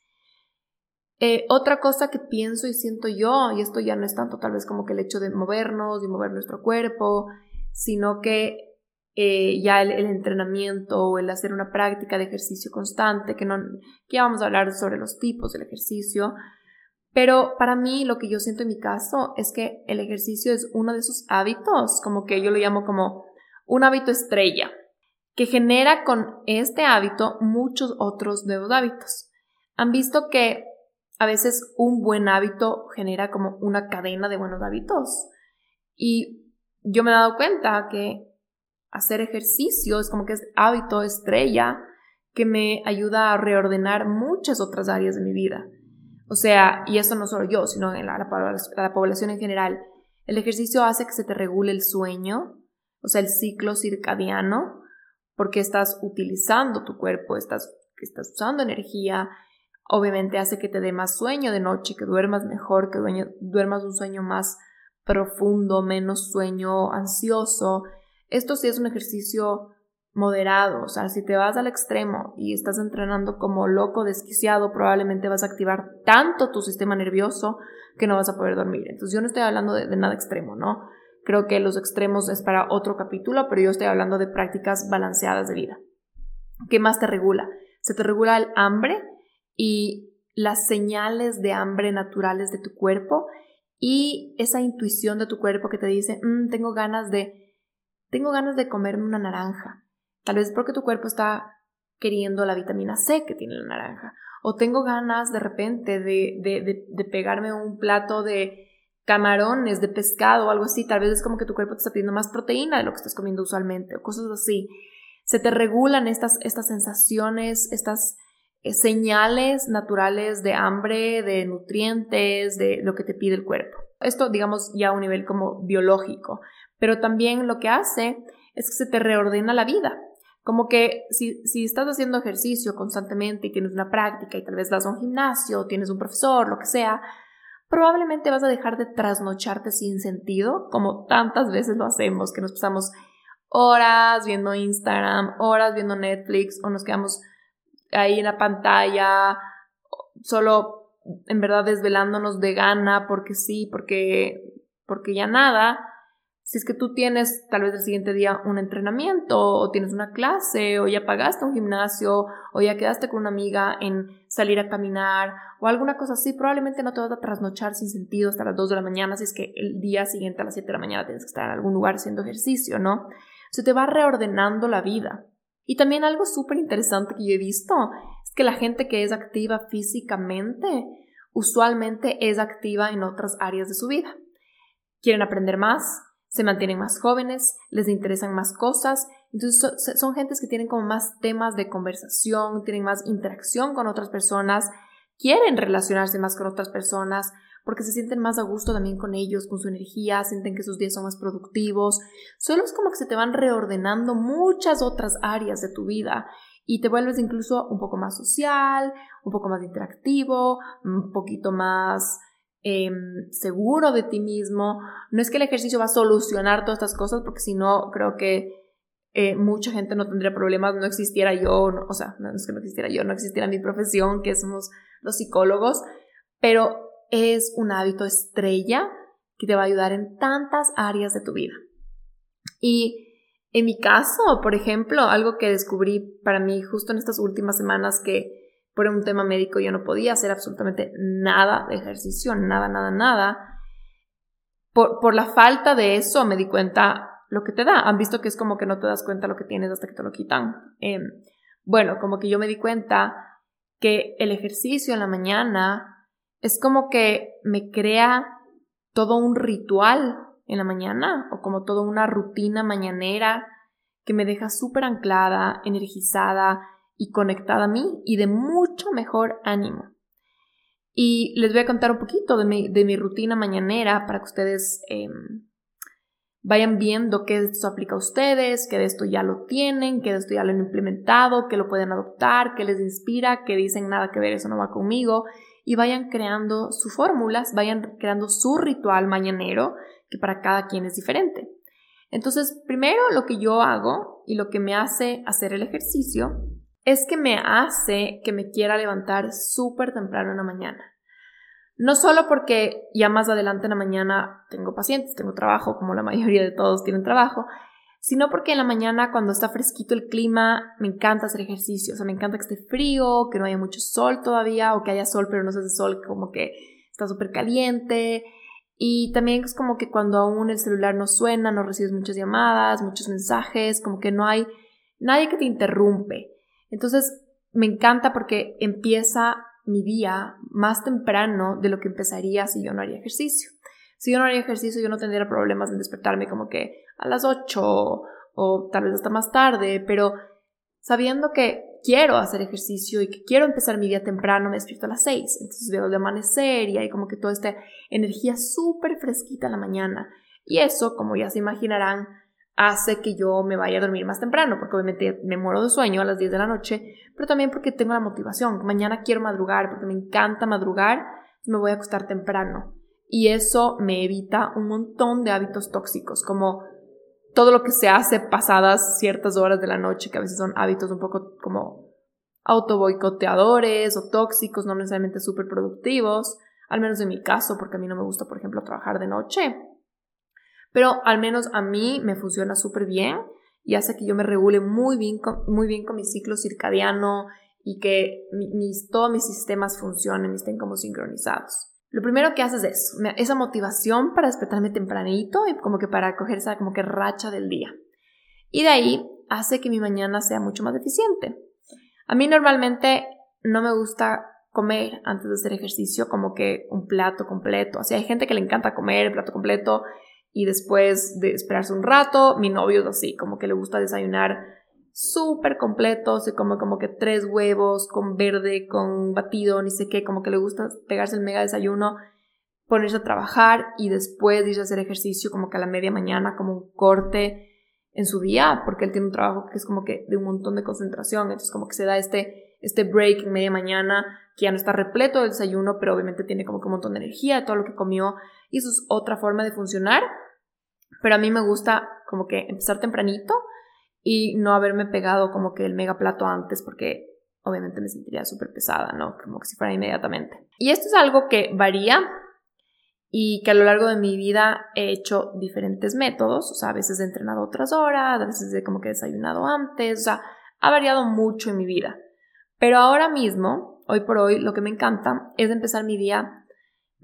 Eh, otra cosa que pienso y siento yo, y esto ya no es tanto tal vez como que el hecho de movernos y mover nuestro cuerpo, sino que eh, ya el, entrenamiento o el hacer una práctica de ejercicio constante, que, no, que ya vamos a hablar sobre los tipos del ejercicio, Pero para mí lo que yo siento en mi caso es que el ejercicio es uno de esos hábitos, como que yo lo llamo como un hábito estrella, que genera con este hábito muchos otros nuevos hábitos. Han visto que a veces un buen hábito genera como una cadena de buenos hábitos. Y yo me he dado cuenta que hacer ejercicio es como que es hábito estrella que me ayuda a reordenar muchas otras áreas de mi vida. O sea, y eso no solo yo, sino en la, población en general. El ejercicio hace que se te regule el sueño, o sea, el ciclo circadiano, porque estás utilizando tu cuerpo, estás, estás usando energía, obviamente hace que te dé más sueño de noche, que duermas mejor, que duermas un sueño más profundo, menos sueño ansioso. Esto sí es un ejercicio moderado, o sea, si te vas al extremo y estás entrenando como loco, desquiciado, probablemente vas a activar tanto tu sistema nervioso que no vas a poder dormir. Entonces yo no estoy hablando de, nada extremo, ¿no? Creo que los extremos es para otro capítulo, pero yo estoy hablando de prácticas balanceadas de vida. ¿Qué más te regula? Se te regula el hambre y las señales de hambre naturales de tu cuerpo y esa intuición de tu cuerpo que te dice, mm, tengo ganas de, tengo ganas de comerme una naranja Tal vez porque tu cuerpo está queriendo la vitamina C que tiene la naranja. O tengo ganas de repente de, de, de, pegarme un plato de camarones, de pescado o algo así. Tal vez es como que tu cuerpo te está pidiendo más proteína de lo que estás comiendo usualmente o cosas así. Se te regulan estas, estas sensaciones, estas eh, señales naturales de hambre, de nutrientes, de lo que te pide el cuerpo. Esto, digamos, ya a un nivel como biológico. Pero también lo que hace es que se te reordena la vida. Como que si, si estás haciendo ejercicio constantemente y tienes una práctica y tal vez vas a un gimnasio, tienes un profesor, lo que sea, probablemente vas a dejar de trasnocharte sin sentido, como tantas veces lo hacemos, que nos pasamos horas viendo Instagram, horas viendo Netflix o nos quedamos ahí en la pantalla, solo en verdad desvelándonos de gana porque sí, porque, porque ya nada. Si es que tú tienes tal vez el siguiente día un entrenamiento o tienes una clase o ya pagaste un gimnasio o ya quedaste con una amiga en salir a caminar o alguna cosa así, probablemente no te vas a trasnochar sin sentido hasta las 2 de la mañana si es que el día siguiente a las 7 de la mañana tienes que estar en algún lugar haciendo ejercicio, ¿no? Se te va reordenando la vida. Y también algo súper interesante que yo he visto es que la gente que es activa físicamente usualmente es activa en otras áreas de su vida. Quieren aprender más, se mantienen más jóvenes, les interesan más cosas, entonces son, gentes que tienen como más temas de conversación, tienen más interacción con otras personas, quieren relacionarse más con otras personas porque se sienten más a gusto también con ellos, con su energía, sienten que sus días son más productivos. Solo es como que se te van reordenando muchas otras áreas de tu vida y te vuelves incluso un poco más social, un poco más interactivo, un poquito más Em, seguro de ti mismo. No es que el ejercicio va a solucionar todas estas cosas, porque si no, creo que eh, mucha gente no tendría problemas, no existiera yo, o sea, no es que no existiera yo, no existiera mi profesión, que somos los psicólogos, pero es un hábito estrella que te va a ayudar en tantas áreas de tu vida. Y en mi caso, por ejemplo, algo que descubrí para mí justo en estas últimas semanas que por un tema médico yo no podía hacer absolutamente nada de ejercicio, nada, nada, nada. Por, por, la falta de eso me di cuenta lo que te da. Han visto que es como que no te das cuenta lo que tienes hasta que te lo quitan. Em, bueno, como que yo me di cuenta que el ejercicio en la mañana es como que me crea todo un ritual en la mañana o como toda una rutina mañanera que me deja súper anclada, energizada, y conectada a mí y de mucho mejor ánimo. Y les voy a contar un poquito de mi, de mi rutina mañanera para que ustedes em, vayan viendo qué de esto aplica a ustedes, que de esto ya lo tienen, que de esto ya lo han implementado, que lo pueden adoptar, que les inspira, que dicen nada que ver, eso no va conmigo, y vayan creando sus fórmulas, vayan creando su ritual mañanero, que para cada quien es diferente. Entonces, primero lo que yo hago y lo que me hace hacer el ejercicio es que me hace que me quiera levantar súper temprano en la mañana. No solo porque ya más adelante en la mañana tengo pacientes, tengo trabajo, como la (laughs) mayoría de todos tienen trabajo, sino porque en la mañana cuando está fresquito el clima me encanta hacer ejercicio, o sea, me encanta que esté frío, que no haya mucho sol todavía o que haya sol pero no se hace sol como que está súper caliente. Y también es como que cuando aún el celular no suena, no recibes muchas llamadas, muchos mensajes, como que no hay nadie que te interrumpe. Entonces, me encanta porque empieza mi día más temprano de lo que empezaría si yo no haría ejercicio. Si yo no haría ejercicio, yo no tendría problemas en despertarme como que a las 8 o tal vez hasta más tarde, pero sabiendo que quiero hacer ejercicio y que quiero empezar mi día temprano, me despierto a las 6. Entonces veo el amanecer y hay como que toda esta energía súper fresquita en la mañana. Y eso, como ya se imaginarán, hace que yo me vaya a dormir más temprano, porque obviamente me muero de sueño a las 10 de la noche, pero también porque tengo la motivación. Mañana quiero madrugar, porque me encanta madrugar, me voy a acostar temprano. Y eso me evita un montón de hábitos tóxicos, como todo lo que se hace pasadas ciertas horas de la noche, que a veces son hábitos un poco como autoboicoteadores o tóxicos, no necesariamente súper productivos, al menos en mi caso, porque a mí no me gusta, por ejemplo, trabajar de noche. Pero al menos a mí me funciona súper bien y hace que yo me regule muy bien con, muy bien con mi ciclo circadiano y que mis, todos mis sistemas funcionen y estén como sincronizados. Lo primero que haces es eso, esa motivación para despertarme tempranito y como que para coger esa como que racha del día. Y de ahí hace que mi mañana sea mucho más eficiente. A mí normalmente no me gusta comer antes de hacer ejercicio como que un plato completo. Así hay gente que le encanta comer el plato completo y después de esperarse un rato, mi novio es así, como que le gusta desayunar súper completo, se come como que tres huevos con verde, con batido, ni sé qué, como que le gusta pegarse el mega desayuno, ponerse a trabajar y después irse a hacer ejercicio como que a la media mañana, como un corte en su día, porque él tiene un trabajo que es como que de un montón de concentración, entonces como que se da este, este break en media mañana, que ya no está repleto de desayuno, pero obviamente tiene como que un montón de energía de todo lo que comió, y eso es otra forma de funcionar, pero a mí me gusta como que empezar tempranito, y no haberme pegado como que el mega plato antes porque obviamente me sentiría súper pesada, ¿no? Como que si fuera inmediatamente. Y esto es algo que varía y que a lo largo de mi vida he hecho diferentes métodos, o sea, a veces he entrenado otras horas, a veces he como que desayunado antes, o sea, ha variado mucho en mi vida. Pero ahora mismo, hoy por hoy, lo que me encanta es empezar mi día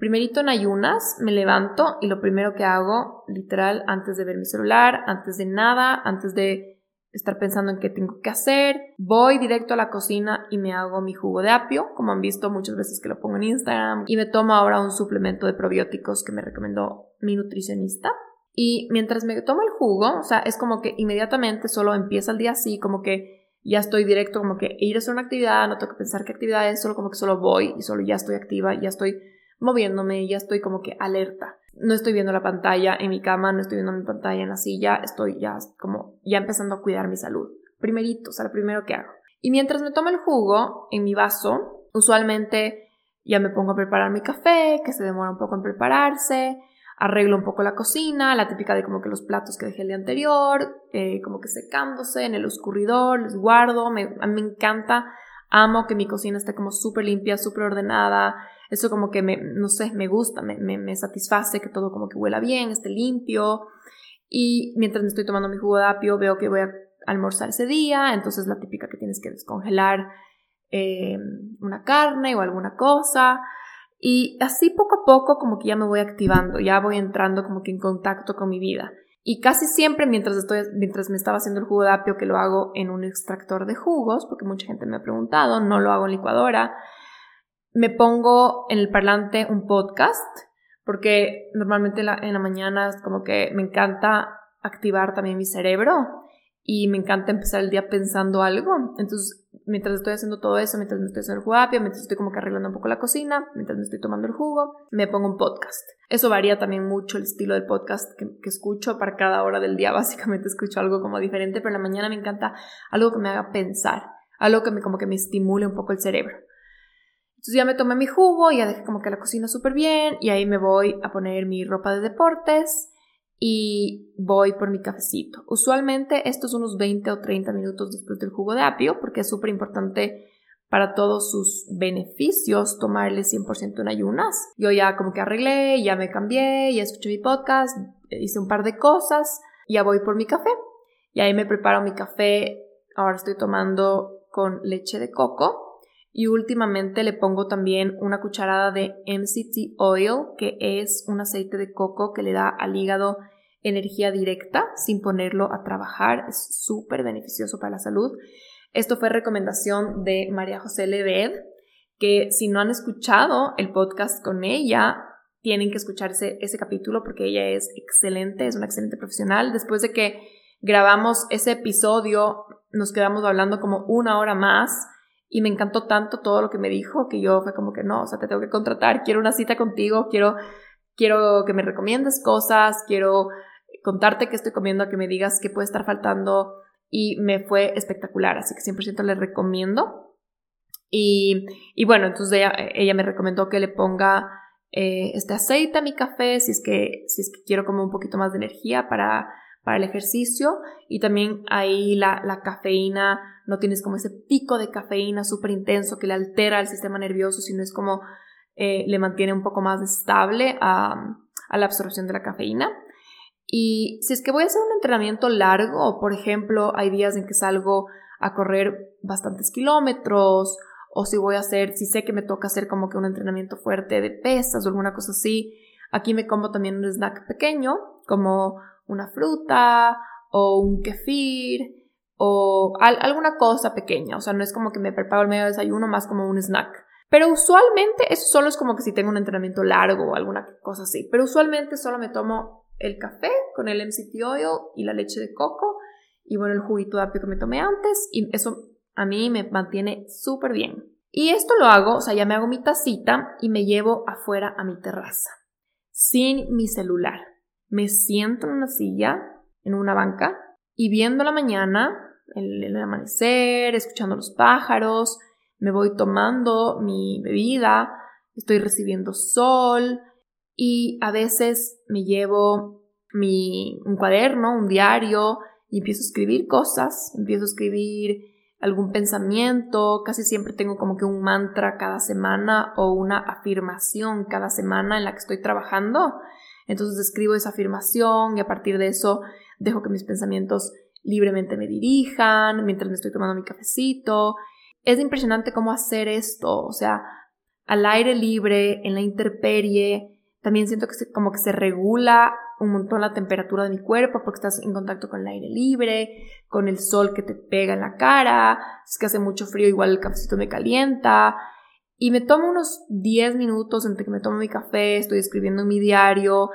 primerito en ayunas, me levanto y lo primero que hago, literal, antes de ver mi celular, antes de nada, antes de estar pensando en qué tengo que hacer. Voy directo a la cocina y me hago mi jugo de apio, como han visto muchas veces que lo pongo en Instagram, y me tomo ahora un suplemento de probióticos que me recomendó mi nutricionista. Y mientras me tomo el jugo, o sea, es como que inmediatamente solo empieza el día así, como que ya estoy directo, como que ir a hacer una actividad, no tengo que pensar qué actividad es, solo como que solo voy y solo ya estoy activa, ya estoy moviéndome, ya estoy como que alerta no estoy viendo la pantalla en mi cama, no estoy viendo mi pantalla en la silla, estoy ya como ya empezando a cuidar mi salud. Primerito, o sea, lo primero que hago. Y mientras me tomo el jugo en mi vaso, usualmente ya me pongo a preparar mi café, que se demora un poco en prepararse, arreglo un poco la cocina, la típica de como que los platos que dejé el día anterior, eh, como que secándose en el oscurridor, los guardo, me, me encanta, amo que mi cocina esté como súper limpia, súper ordenada, eso como que me, no sé, me gusta, me, me, satisface que todo como que huela bien, esté limpio. Y mientras me estoy tomando mi jugo de apio, veo que voy a almorzar ese día, entonces la típica que tienes que descongelar eh, una carne o alguna cosa. Y así poco a poco como que ya me voy activando, ya voy entrando como que en contacto con mi vida. Y casi siempre mientras, estoy, mientras me estaba haciendo el jugo de apio, que lo hago en un extractor de jugos, porque mucha gente me ha preguntado, no lo hago en licuadora, me pongo en el parlante un podcast, porque normalmente en la, mañana es como que me encanta activar también mi cerebro y me encanta empezar el día pensando algo. Entonces, mientras estoy haciendo todo eso, mientras me estoy haciendo el jugo mientras estoy como que arreglando un poco la cocina, mientras me estoy tomando el jugo, me pongo un podcast. Eso varía también mucho el estilo del podcast que, que escucho para cada hora del día. (laughs) Básicamente escucho algo como diferente, pero en la mañana me encanta algo que me haga pensar, algo que me como que me estimule un poco el cerebro. Entonces ya me tomé mi jugo, ya dejé como que la cocina súper bien y ahí me voy a poner mi ropa de deportes y voy por mi cafecito. Usualmente esto es unos 20 o 30 minutos después del jugo de apio porque es súper importante para todos sus beneficios tomarle 100% en ayunas. Yo ya como que arreglé, ya me cambié, ya escuché mi podcast, hice un par de cosas, ya voy por mi café y ahí me preparo mi café. Ahora estoy tomando con leche de coco Y últimamente le pongo también una cucharada de MCT Oil, que es un aceite de coco que le da al hígado energía directa sin ponerlo a trabajar. Es súper beneficioso para la salud. Esto fue recomendación de María José Leved, que si no han escuchado el podcast con ella, tienen que escucharse ese capítulo porque ella es excelente, es una excelente profesional. Después de que grabamos ese episodio, nos quedamos hablando como una hora más y me encantó tanto todo lo que me dijo que yo fue como que no, o sea, te tengo que contratar, quiero una cita contigo, quiero, quiero que me recomiendes cosas, quiero contarte qué estoy comiendo, que me digas qué puede estar faltando y me fue espectacular, así que 100% le recomiendo. Y, y, bueno, entonces ella, ella, me recomendó que le ponga eh, este aceite a mi café si es, que, si es que quiero como un poquito más de energía para, para el ejercicio y también ahí la, la cafeína, no tienes como ese pico de cafeína súper intenso que le altera el sistema nervioso, sino es como eh, le mantiene un poco más estable a, a la absorción de la cafeína. Y si es que voy a hacer un entrenamiento largo, por ejemplo, hay días en que salgo a correr bastantes kilómetros, o si voy a hacer, si sé que me toca hacer como que un entrenamiento fuerte de pesas o alguna cosa así, aquí me como también un snack pequeño, como una fruta o un kefir o alguna cosa pequeña, o sea, no es como que me preparo el medio desayuno más como un snack. Pero usualmente eso solo es como que si tengo un entrenamiento largo o alguna cosa así. Pero usualmente solo me tomo el café con el MCT oil y la leche de coco y bueno, el juguito de apio que me tomé antes y eso a mí me mantiene súper bien. Y esto lo hago, o sea, ya me hago mi tacita y me llevo afuera a mi terraza, sin mi celular. Me siento en una silla, en una banca, y viendo la mañana, el, amanecer, escuchando los pájaros, me voy tomando mi bebida, estoy recibiendo sol, y a veces me llevo mi, un cuaderno, un diario y empiezo a escribir cosas, empiezo a escribir algún pensamiento, casi siempre tengo como que un mantra cada semana o una afirmación cada semana en la que estoy trabajando. Entonces escribo esa afirmación y a partir de eso dejo que mis pensamientos libremente me dirijan mientras me estoy tomando mi cafecito. Es impresionante cómo hacer esto, o sea, al aire libre, en la interperie, también siento que se, como que se regula un montón la temperatura de mi cuerpo porque estás en contacto con el aire libre, con el sol que te pega en la cara, es que hace mucho frío, igual el cafecito me calienta. Y me tomo unos 10 minutos entre que me tomo mi café, estoy escribiendo en mi diario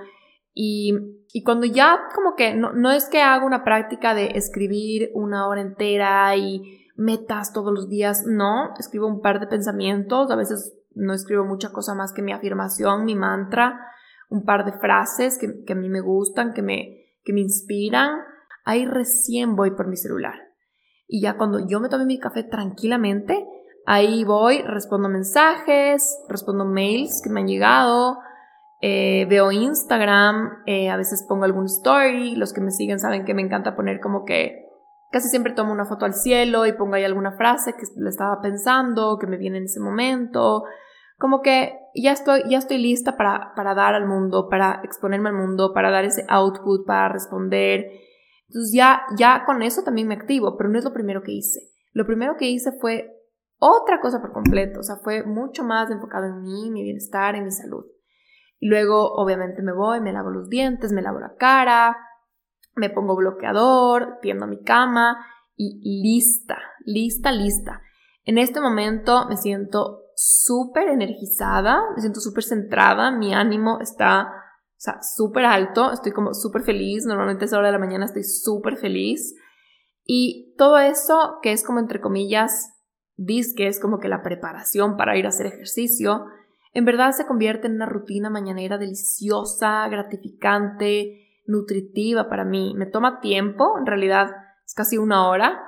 y, y cuando ya como que no, no es que haga una práctica de escribir una hora entera y metas todos los días, no, escribo un par de pensamientos, a veces no escribo mucha cosa más que mi afirmación, mi mantra, un par de frases que, a mí me gustan, que me, que me inspiran. Ahí recién voy por mi celular. Y ya cuando yo me tome mi café tranquilamente, ahí voy, respondo mensajes, respondo mails que me han llegado, eh, veo Instagram, eh, a veces pongo algún story, los que me siguen saben que me encanta poner como que casi siempre tomo una foto al cielo y pongo ahí alguna frase que le estaba pensando, que me viene en ese momento, como que ya estoy, ya estoy lista para, para dar al mundo, para exponerme al mundo, para dar ese output, para responder. Entonces ya, ya con eso también me activo, pero no es lo primero que hice. Lo primero que hice fue otra cosa por completo, o sea, fue mucho más enfocado en mí, mi bienestar, en mi salud. Y luego, obviamente, me voy, me lavo los dientes, me lavo la cara, me pongo bloqueador, tiendo mi cama y lista, lista, lista. En este momento me siento súper energizada, me siento súper centrada, mi ánimo está, o sea, súper alto, estoy como súper feliz, normalmente a esa hora de la mañana estoy súper feliz. Y todo eso, que es como entre comillas, dis que es como que la preparación para ir a hacer ejercicio, en verdad se convierte en una rutina mañanera deliciosa, gratificante, nutritiva para mí. Me toma tiempo, en realidad es casi una hora,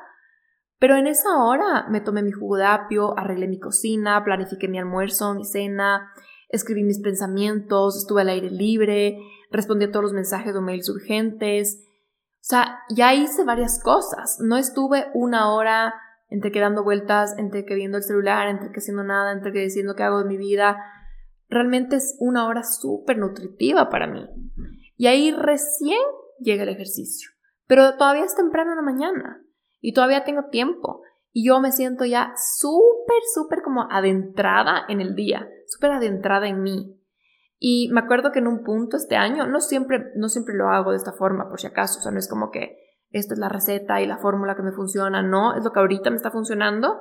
pero en esa hora me tomé mi jugo de apio, arreglé mi cocina, planifiqué mi almuerzo, mi cena, escribí mis pensamientos, estuve al aire libre, respondí a todos los mensajes o mails urgentes. O sea, ya hice varias cosas. No estuve una hora entre que dando vueltas, entre que viendo el celular, entre que haciendo nada, entre que diciendo qué hago de mi vida. Realmente es una hora súper nutritiva para mí. Y ahí recién llega el ejercicio. Pero todavía es temprano en la mañana y todavía tengo tiempo. y yo me siento ya súper, súper como adentrada en el día, súper adentrada en mí. Y me acuerdo que en un punto este año, no siempre, no siempre lo hago de esta forma, por si acaso, o sea, no es como que esta es la receta y la fórmula que me funciona, no, es lo que ahorita me está funcionando.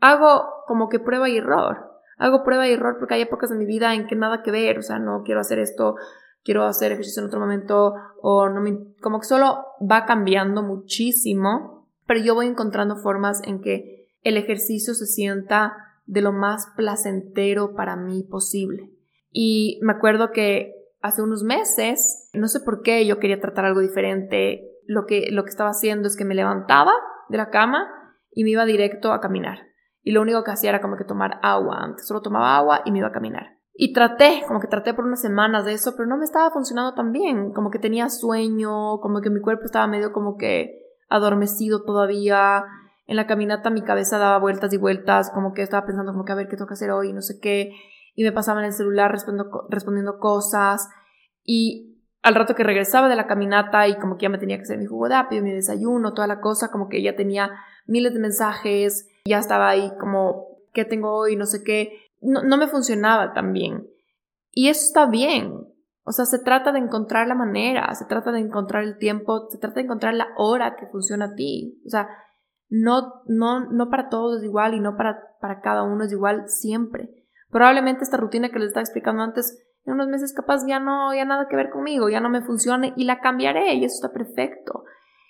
Hago como que prueba y error. Hago prueba y error porque hay épocas de mi vida en que nada que ver, o sea, no quiero hacer esto, quiero hacer ejercicio en otro momento, o no me, como que solo va cambiando muchísimo, pero yo voy encontrando formas en que el ejercicio se sienta de lo más placentero para mí posible. Y me acuerdo que hace unos meses, no sé por qué, yo quería tratar algo diferente. Lo que, lo que estaba haciendo es que me levantaba de la cama y me iba directo a caminar. Y lo único que hacía era como que tomar agua. Antes solo tomaba agua y me iba a caminar. Y traté, como que traté por unas semanas de eso, pero no me estaba funcionando tan bien. Como que tenía sueño, como que mi cuerpo estaba medio como que adormecido todavía. En la caminata mi cabeza daba vueltas y vueltas, como que estaba pensando como que a ver qué que hacer hoy, no sé qué y me pasaba en el celular respondiendo, respondiendo cosas y al rato que regresaba de la caminata y como que ya me tenía que hacer mi jugo de apio, mi desayuno, toda la cosa, como que ya tenía miles de mensajes, ya estaba ahí como, ¿qué tengo hoy? No sé qué. No, no me funcionaba tan bien. Y eso está bien. O sea, se trata de encontrar la manera, se trata de encontrar el tiempo, se trata de encontrar la hora que funciona a ti. O sea, no, no, no para todos es igual y no para, para cada uno es igual siempre. Probablemente esta rutina que les estaba explicando antes, en unos meses capaz ya no, ya nada que ver conmigo, ya no me funcione y la cambiaré y eso está perfecto.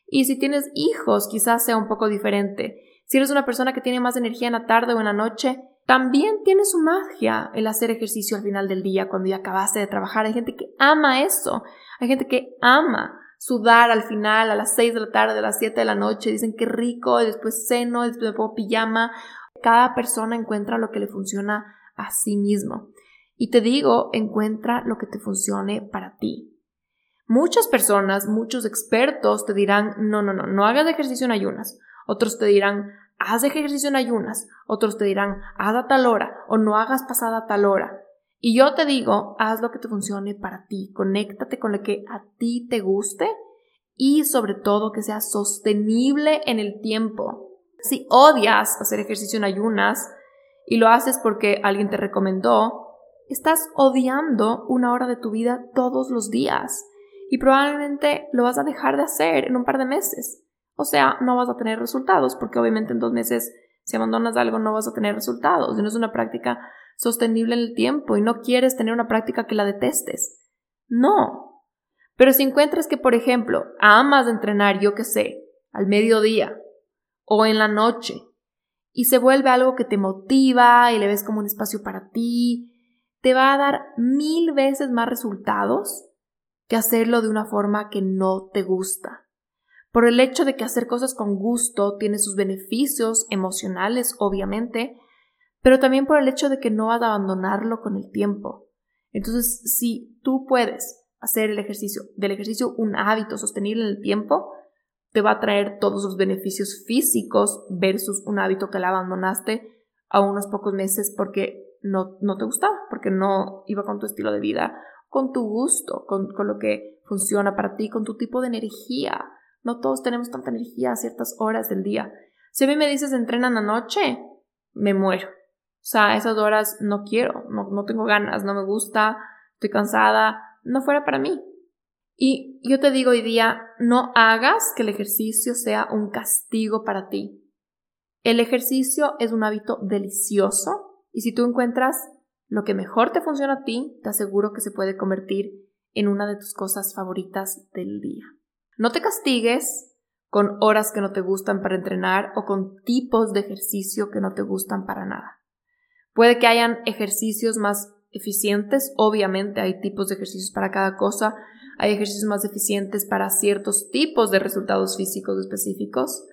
Y si tienes hijos, quizás sea un poco diferente. Si eres una persona que tiene más energía en la tarde o en la noche, también tiene su magia el hacer ejercicio al final del día cuando ya acabaste de trabajar. Hay gente que ama eso. Hay gente que ama sudar al final a las 6 de la tarde, a las 7 de la noche. Dicen que rico, y después ceno, después me pongo pijama. Cada persona encuentra lo que le funciona a sí mismo. Y te digo, encuentra lo que te funcione para ti. Muchas personas, muchos expertos te dirán, no, no, no, no hagas ejercicio en ayunas. Otros te dirán, haz ejercicio en ayunas. Otros te dirán, haz a tal hora o no hagas pasada tal hora. Y yo te digo, haz lo que te funcione para ti. Conéctate con lo que a ti te guste y sobre todo que sea sostenible en el tiempo. Si odias hacer ejercicio en ayunas, y lo haces porque alguien te recomendó, estás odiando una hora de tu vida todos los días y probablemente lo vas a dejar de hacer en un par de meses. O sea, no vas a tener resultados porque obviamente en dos meses si abandonas algo no vas a tener resultados y no es una práctica sostenible en el tiempo y no quieres tener una práctica que la detestes. No. Pero si encuentras que, por ejemplo, amas entrenar, yo qué sé, al mediodía o en la noche y se vuelve algo que te motiva y le ves como un espacio para ti, te va a dar mil veces más resultados que hacerlo de una forma que no te gusta. Por el hecho de que hacer cosas con gusto tiene sus beneficios emocionales, obviamente, pero también por el hecho de que no vas a abandonarlo con el tiempo. Entonces, si tú puedes hacer el ejercicio, del ejercicio un hábito sostenible en el tiempo, te va a traer todos los beneficios físicos versus un hábito que la abandonaste a unos pocos meses porque no, no te gustaba, porque no iba con tu estilo de vida, con tu gusto, con, con lo que funciona para ti, con tu tipo de energía. No todos tenemos tanta energía a ciertas horas del día. Si a mí me dices entrenan anoche, me muero. O sea, esas horas no quiero, no, no tengo ganas, no me gusta, estoy cansada, no fuera para mí. Y yo te digo hoy día, no hagas que el ejercicio sea un castigo para ti. El ejercicio es un hábito delicioso y si tú encuentras lo que mejor te funciona a ti, te aseguro que se puede convertir en una de tus cosas favoritas del día. No te castigues con horas que no te gustan para entrenar o con tipos de ejercicio que no te gustan para nada. Puede que hayan ejercicios más eficientes, obviamente hay tipos de ejercicios para cada cosa, hay ejercicios más eficientes para ciertos tipos de resultados físicos específicos.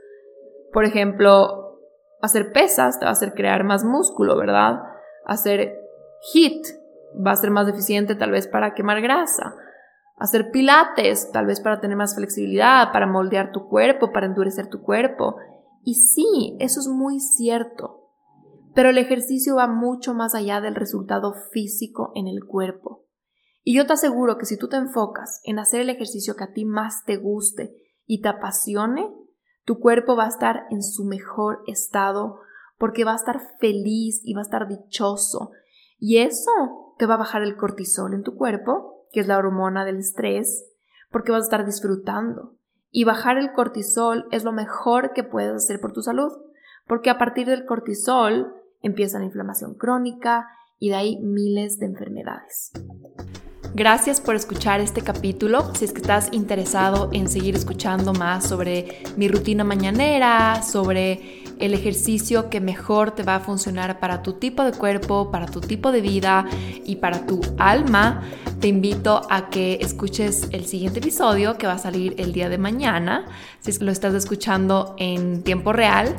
Por ejemplo, hacer pesas te va a hacer crear más músculo, ¿verdad? Hacer HIT va a ser más eficiente tal vez para quemar grasa. Hacer pilates tal vez para tener más flexibilidad, para moldear tu cuerpo, para endurecer tu cuerpo. Y sí, eso es muy cierto. Pero el ejercicio va mucho más allá del resultado físico en el cuerpo. Y yo te aseguro que si tú te enfocas en hacer el ejercicio que a ti más te guste y te apasione, Tu cuerpo va a estar en su mejor estado porque va a estar feliz y va a estar dichoso. Y eso te va a bajar el cortisol en tu cuerpo, que es la hormona del estrés, porque vas a estar disfrutando. Y bajar el cortisol es lo mejor que puedes hacer por tu salud, porque a partir del cortisol empieza la inflamación crónica y de ahí miles de enfermedades. Gracias por escuchar este capítulo. Si es que estás interesado en seguir escuchando más sobre mi rutina mañanera, sobre el ejercicio que mejor te va a funcionar para tu tipo de cuerpo, para tu tipo de vida y para tu alma, te invito a que escuches el siguiente episodio que va a salir el día de mañana, si lo estás escuchando en tiempo real.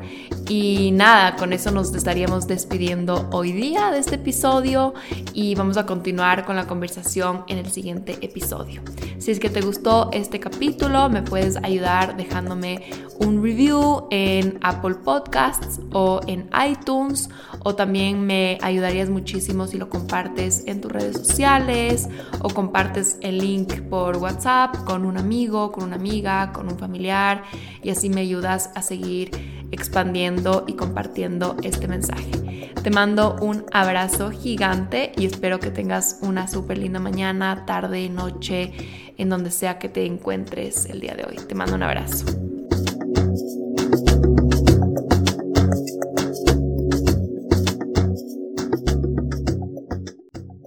Y nada, con eso nos estaríamos despidiendo hoy día de este episodio y vamos a continuar con la conversación en el siguiente episodio. Si es que te gustó este capítulo, me puedes ayudar dejándome un review en Apple Podcasts o en iTunes o también me ayudarías muchísimo si lo compartes en tus redes sociales o compartes el link por WhatsApp con un amigo, con una amiga, con un familiar y así me ayudas a seguir expandiendo y compartiendo este mensaje. Te mando un abrazo gigante y espero que tengas una súper linda mañana, tarde, noche, en donde sea que te encuentres el día de hoy. Te mando un abrazo.